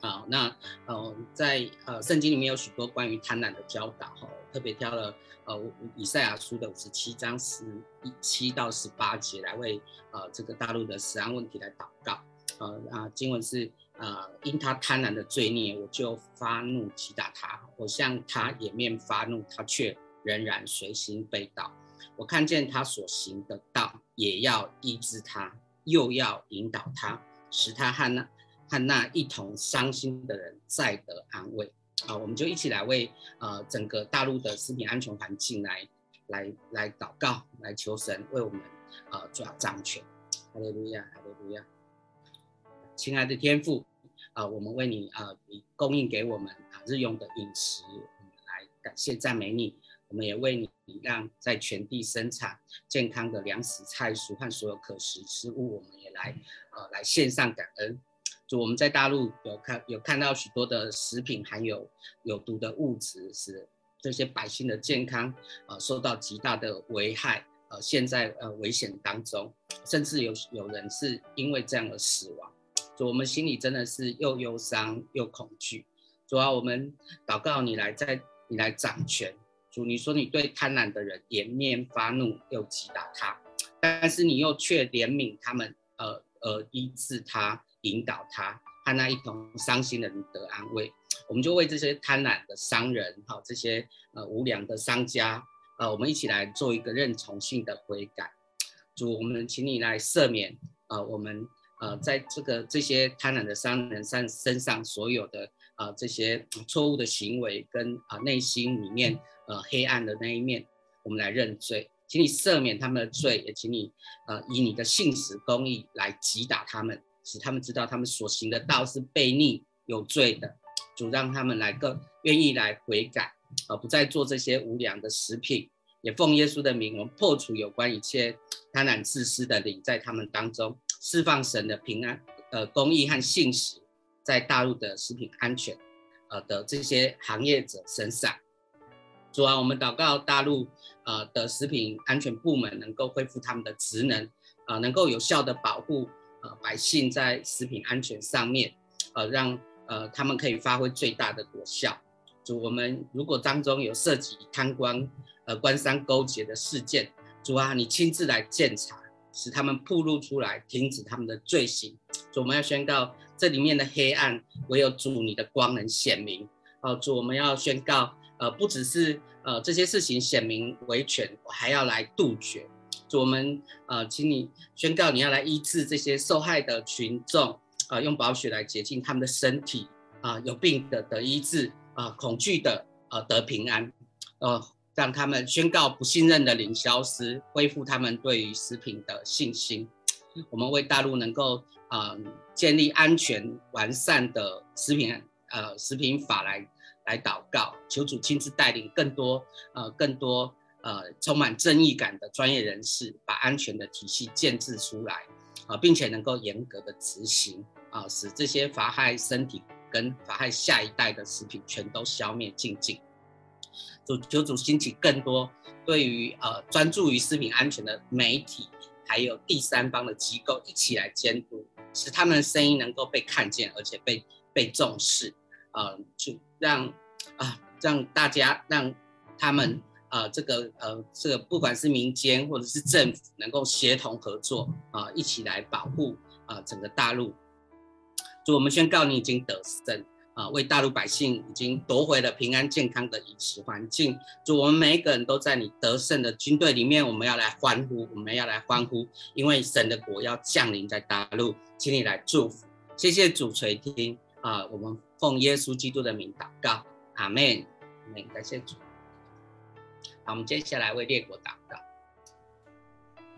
好，那呃在呃圣经里面有许多关于贪婪的教导，哈，特别挑了呃以赛亚书的五十七章十一七到十八节来为呃这个大陆的食安问题来祷告。呃啊经文是。呃，因他贪婪的罪孽，我就发怒击打他；我向他掩面发怒，他却仍然随心背道。我看见他所行的道，也要医治他，又要引导他，使他和那和那一同伤心的人再得安慰。啊、我们就一起来为呃整个大陆的食品安全环境来来来祷告，来求神为我们呃抓掌权。哈利路亚，哈利路亚，亲爱的天父。啊、我们为你啊，你、供应给我们啊日用的饮食，我们来感谢赞美你。我们也为你让在全地生产健康的粮食、菜蔬和所有可食之物，我们也来呃来献上感恩。就我们在大陆有看有看到许多的食品含有有毒的物质，使这些百姓的健康呃受到极大的危害，呃，现在呃危险当中，甚至有有人是因为这样而死亡，主，我们心里真的是又忧伤又恐惧。主啊，我们祷告你来在你来掌权，主，你说你对贪婪的人颜面发怒又击打他，但是你又却怜悯他们，呃呃医治他，引导他，和那一同伤心的人得安慰。我们就为这些贪婪的商人，哈，这些呃无良的商家，呃，我们一起来做一个认从性的悔改。主，我们请你来赦免，呃，我们呃在这个这些贪婪的商人身身上所有的呃这些错误的行为跟啊、呃、内心里面呃黑暗的那一面，我们来认罪，请你赦免他们的罪，也请你呃以你的信实公义来击打他们，使他们知道他们所行的道是悖逆有罪的。主让他们来更愿意来悔改，而不再做这些无良的食品。也奉耶稣的名，我们破除有关一切贪婪自私的灵在他们当中，释放神的平安、呃公义和信实，在大陆的食品安全，呃的这些行业者身上。主啊，我们祷告大陆呃的食品安全部门能够恢复他们的职能，啊、呃，能够有效的保护呃百姓在食品安全上面，呃让。呃，他们可以发挥最大的果效。主，我们如果当中有涉及贪官、呃官商勾结的事件，主啊，你亲自来鉴查，使他们暴露出来，停止他们的罪行。主，我们要宣告这里面的黑暗，唯有主你的光能显明。哦、主，我们要宣告，呃，不只是呃这些事情显明维权，我还要来杜绝。主，我们呃，请你宣告你要来医治这些受害的群众。啊，用宝血来洁净他们的身体啊，有病的得医治啊，恐惧的呃得平安，呃，让他们宣告不信任的零消失，恢复他们对于食品的信心。我们为大陆能够啊建立安全完善的食品呃食品法来来祷告，求主亲自带领更多呃更多呃充满正义感的专业人士，把安全的体系建制出来啊，并且能够严格的执行。啊，使这些妨害身体跟妨害下一代的食品全都消灭净尽。主求主兴起更多对于呃专注于食品安全的媒体，还有第三方的机构一起来监督，使他们的声音能够被看见，而且被被重视。呃，就让啊、让大家让他们啊、呃、这个呃这个不管是民间或者是政府能够协同合作啊、一起来保护啊、整个大陆。主，我们宣告你已经得胜啊，为大陆百姓已经夺回了平安健康的饮食环境。主，我们每一个人都在你得胜的军队里面，我们要来欢呼，我们要来欢呼，因为神的国要降临在大陆，请你来祝福。谢谢主垂听啊，我们奉耶稣基督的名祷告，阿门，阿门，感谢主。好，我们接下来为列国祷告。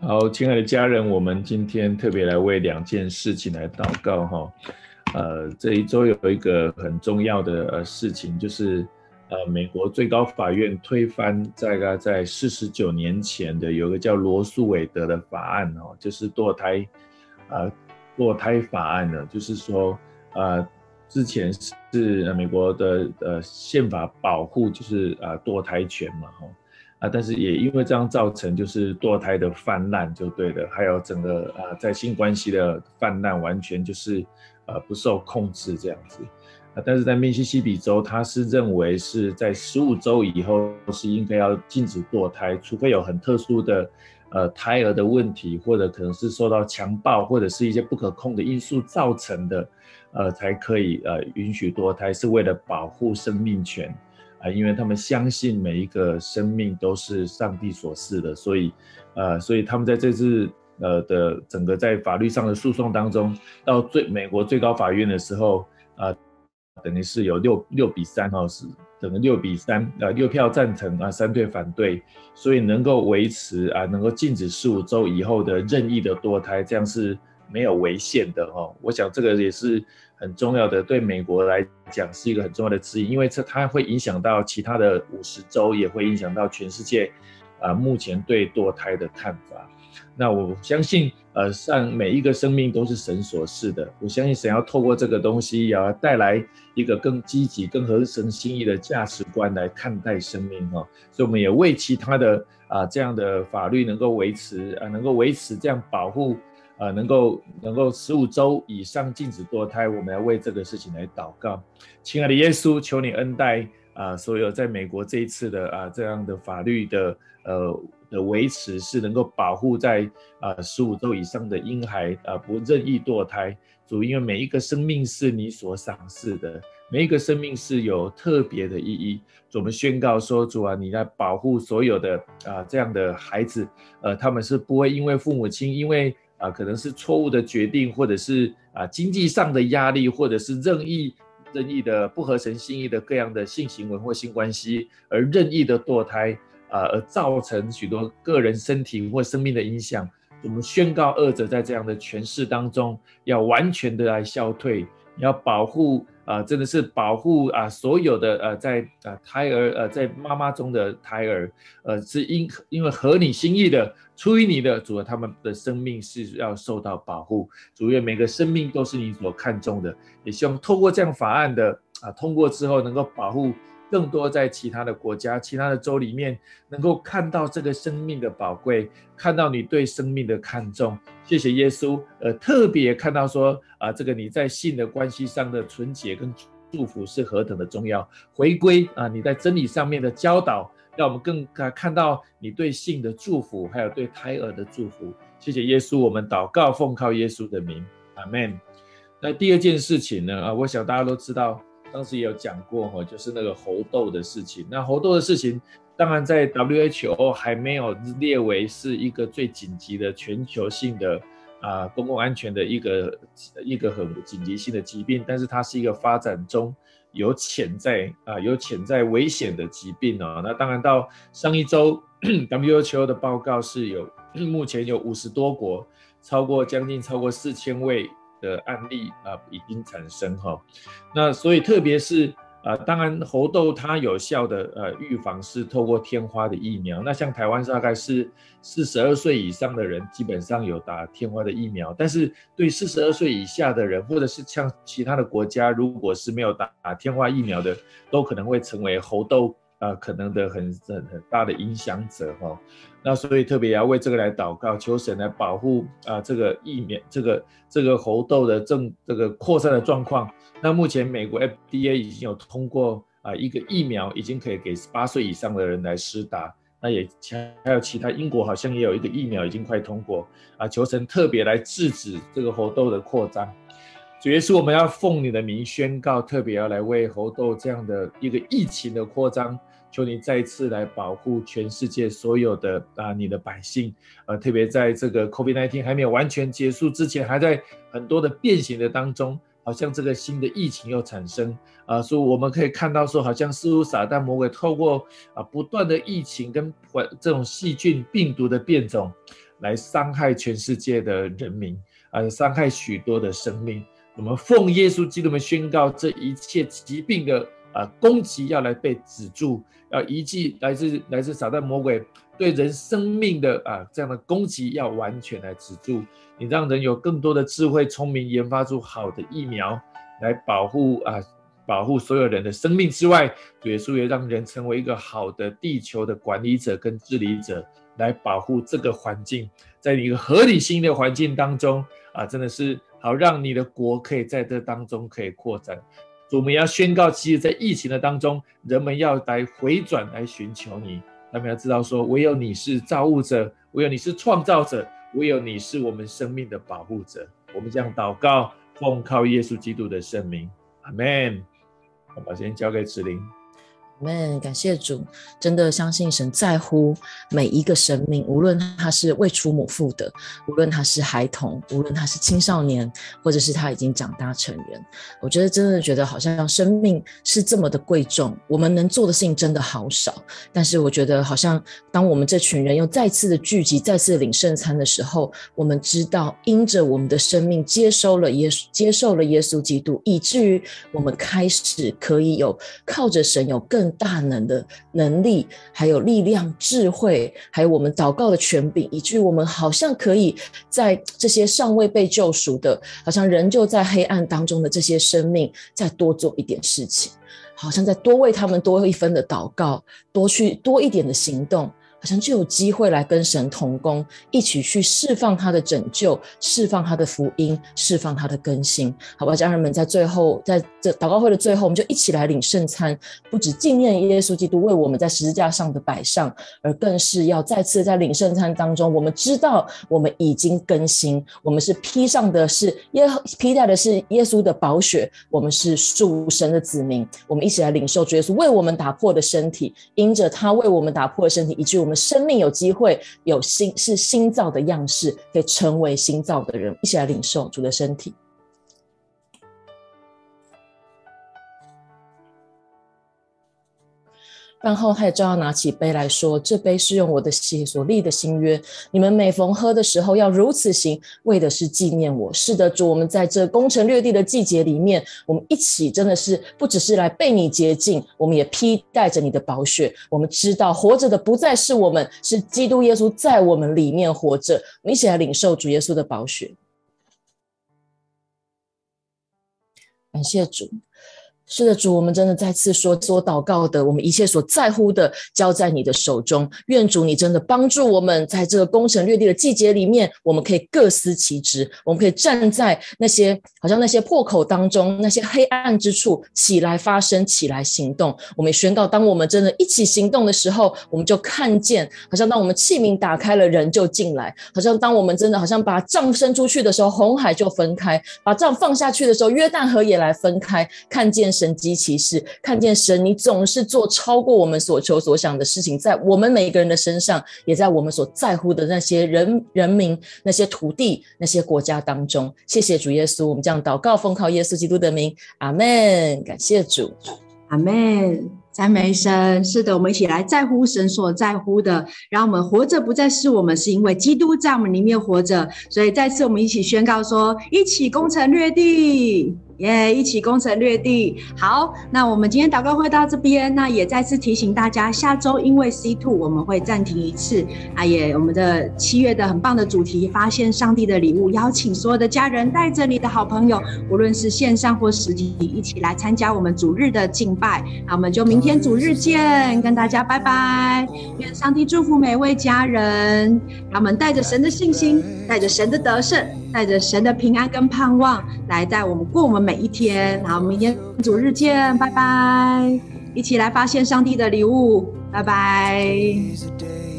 好，亲爱的家人，我们今天特别来为两件事情来祷告哈。呃，这一周有一个很重要的呃事情，就是呃，美国最高法院推翻大概在四十九年前的有个叫罗诉韦德的法案哦，就是堕胎，呃，堕胎法案呢，就是说呃，之前是美国的呃宪法保护就是呃堕胎权嘛哈，啊，但是也因为这样造成就是堕胎的泛滥就对了，还有整个呃在性关系的泛滥完全就是。呃，不受控制这样子，啊，但是在密西西比州，他是认为是在十五周以后是应该要禁止堕胎，除非有很特殊的，呃，胎儿的问题，或者可能是受到强暴或者是一些不可控的因素造成的，呃，才可以呃允许堕胎，是为了保护生命权，啊，因为他们相信每一个生命都是上帝所赐的，所以，呃，所以他们在这次。呃的整个在法律上的诉讼当中，到最美国最高法院的时候，啊、等于是有六六比三哦，是等于六比三，呃，六票赞成啊，三对反对，所以能够维持啊，能够禁止十五周以后的任意的堕胎，这样是没有违宪的哈。我想这个也是很重要的，对美国来讲是一个很重要的指引，因为这它会影响到其他的五十州，也会影响到全世界啊，目前对堕胎的看法。那我相信呃，上每一个生命都是神所赐的。我相信神要透过这个东西，也要带来一个更积极、更合神心意的价值观来看待生命哈。所以我们也为其他的啊、这样的法律能够维持啊，能够维持这样保护啊，能够能够十五周以上禁止堕胎，我们要为这个事情来祷告。亲爱的耶稣，求你恩待啊，所有在美国这一次的啊这样的法律的呃。的维持是能够保护在啊十五周以上的婴孩啊不任意堕胎。主，因为每一个生命是你所赏赐的，每一个生命是有特别的意义。主，我们宣告说，主啊，你来保护所有的啊这样的孩子，呃，他们是不会因为父母亲因为啊可能是错误的决定，或者是啊经济上的压力，或者是任意任意的不合神心意的各样的性行为或性关系而任意的堕胎。啊，而造成许多个人身体或生命的影响。我们宣告，恶者在这样的权势当中，要完全的来消退，要保护啊，真的是保护啊，所有的呃，在啊胎儿呃，在妈妈中的胎儿，呃，是因因为合你心意的，出于你的主，他们的生命是要受到保护。主，愿每个生命都是你所看重的，也希望透过这样法案的啊通过之后，能够保护。更多在其他的国家、其他的州里面，能够看到这个生命的宝贵，看到你对生命的看重。谢谢耶稣，呃，特别看到说啊，这个你在性的关系上的纯洁跟祝福是何等的重要。回归啊，你在真理上面的教导，让我们更看看到你对性的祝福，还有对胎儿的祝福。谢谢耶稣，我们祷告奉靠耶稣的名，阿门。那第二件事情呢？啊，我想大家都知道。当时也有讲过哈，就是那个猴痘的事情。那猴痘的事情，当然在 WHO 还没有列为是一个最紧急的全球性的啊公共安全的一个一个很紧急性的疾病，但是它是一个发展中有潜在啊有潜在危险的疾病啊。那当然到上一周 WHO 的报告是有目前有五十多国，超过将近超过四千位。的案例啊已经产生哈，那所以特别是啊，当然猴痘它有效的呃预防是透过天花的疫苗。那像台湾大概是四十二岁以上的人基本上有打天花的疫苗，但是对四十二岁以下的人，或者是像其他的国家，如果是没有打打天花疫苗的，都可能会成为猴痘。啊，可能的很很很大的影响者哈，那所以特别要为这个来祷告，求神来保护啊，这个疫苗，这个这个猴痘的正这个扩散的状况。那目前美国 FDA 已经有通过啊，一个疫苗已经可以给十八岁以上的人来施打。那也还有其他，英国好像也有一个疫苗已经快通过啊，求神特别来制止这个猴痘的扩张。主耶稣，我们要奉你的名宣告，特别要来为猴痘这样的一个疫情的扩张，求你再一次来保护全世界所有的啊你的百姓，呃，特别在这个 COVID-19 还没有完全结束之前，还在很多的变形的当中，好像这个新的疫情又产生啊，所以我们可以看到说，好像似乎撒旦魔鬼透过啊不断的疫情跟这种细菌病毒的变种，来伤害全世界的人民，啊，伤害许多的生命。我们奉耶稣基督的宣告，这一切疾病的啊攻击要来被止住，要一记来自来自撒旦魔鬼对人生命的啊这样的攻击要完全来止住。你让人有更多的智慧聪明，研发出好的疫苗来保护啊保护所有人的生命之外，耶稣也让人成为一个好的地球的管理者跟治理者，来保护这个环境，在一个合理性的环境当中啊，真的是。好，让你的国可以在这当中可以扩展。我们要宣告，其实，在疫情的当中，人们要来回转，来寻求你。他们要知道说，唯有你是造物者，唯有你是创造者，唯有你是我们生命的保护者。我们这样祷告，奉靠耶稣基督的圣名，阿门。我把时间交给子玲。们感谢主，真的相信神在乎每一个生命，无论他是未出母腹的，无论他是孩童，无论他是青少年，或者是他已经长大成人。我觉得真的觉得好像生命是这么的贵重，我们能做的事情真的好少。但是我觉得好像当我们这群人又再次的聚集，再次领圣餐的时候，我们知道因着我们的生命接收了耶稣，接受了耶稣基督，以至于我们开始可以有靠着神有更。大能的能力，还有力量、智慧，还有我们祷告的权柄，以至于我们好像可以在这些尚未被救赎的，好像仍旧在黑暗当中的这些生命，再多做一点事情，好像再多为他们多一分的祷告，多去多一点的行动。好像就有机会来跟神同工，一起去释放他的拯救，释放他的福音，释放他的更新，好吧，家人们，在最后，在这祷告会的最后，我们就一起来领圣餐，不止纪念耶稣基督为我们在十字架上的摆上，而更是要再次在领圣餐当中，我们知道我们已经更新，我们是披上的是耶，披戴的是耶稣的宝血，我们是属神的子民，我们一起来领受主耶稣为我们打破的身体，因着他为我们打破的身体，以致我们。生命有机会有新是新造的样式，可以成为新造的人，一起来领受主的身体。饭后，他也照样拿起杯来说：“这杯是用我的血所立的新约，你们每逢喝的时候要如此行，为的是纪念我。”是的，主，我们在这攻城略地的季节里面，我们一起真的是不只是来被你洁净，我们也披戴着你的宝血。我们知道活着的不再是我们，是基督耶稣在我们里面活着。我们一起来领受主耶稣的宝血，感谢主。是的，主，我们真的再次说，所祷告的，我们一切所在乎的，交在你的手中。愿主你真的帮助我们，在这个攻城略地的季节里面，我们可以各司其职，我们可以站在那些好像那些破口当中，那些黑暗之处，起来发声，起来行动。我们宣告，当我们真的一起行动的时候，我们就看见，好像当我们器皿打开了，人就进来；好像当我们真的好像把杖伸出去的时候，红海就分开；把杖放下去的时候，约旦河也来分开，看见。神机骑士，看见神，你总是做超过我们所求所想的事情，在我们每个人的身上，也在我们所在乎的那些人、人民、那些土地、那些国家当中。谢谢主耶稣，我们这样祷告，奉靠耶稣基督的名，阿门。感谢主，阿门。赞美神。是的，我们一起来在乎神所在乎的，让我们活着不再是我们，是因为基督在我们里面活着。所以再次，我们一起宣告说：一起攻城略地。耶一起攻城略地。好，那我们今天祷告会到这边，那也再次提醒大家，下周因为 C two 我们会暂停一次。啊，也我们的七月的很棒的主题，发现上帝的礼物，邀请所有的家人带着你的好朋友，无论是线上或实体，一起来参加我们主日的敬拜。那我们就明天主日见，跟大家拜拜。愿上帝祝福每位家人，他们带着神的信心，带着神的得胜，带着神的平安跟盼望，来带我们过我们。每一天，好，明天主日见，拜拜！一起来发现上帝的礼物，拜拜。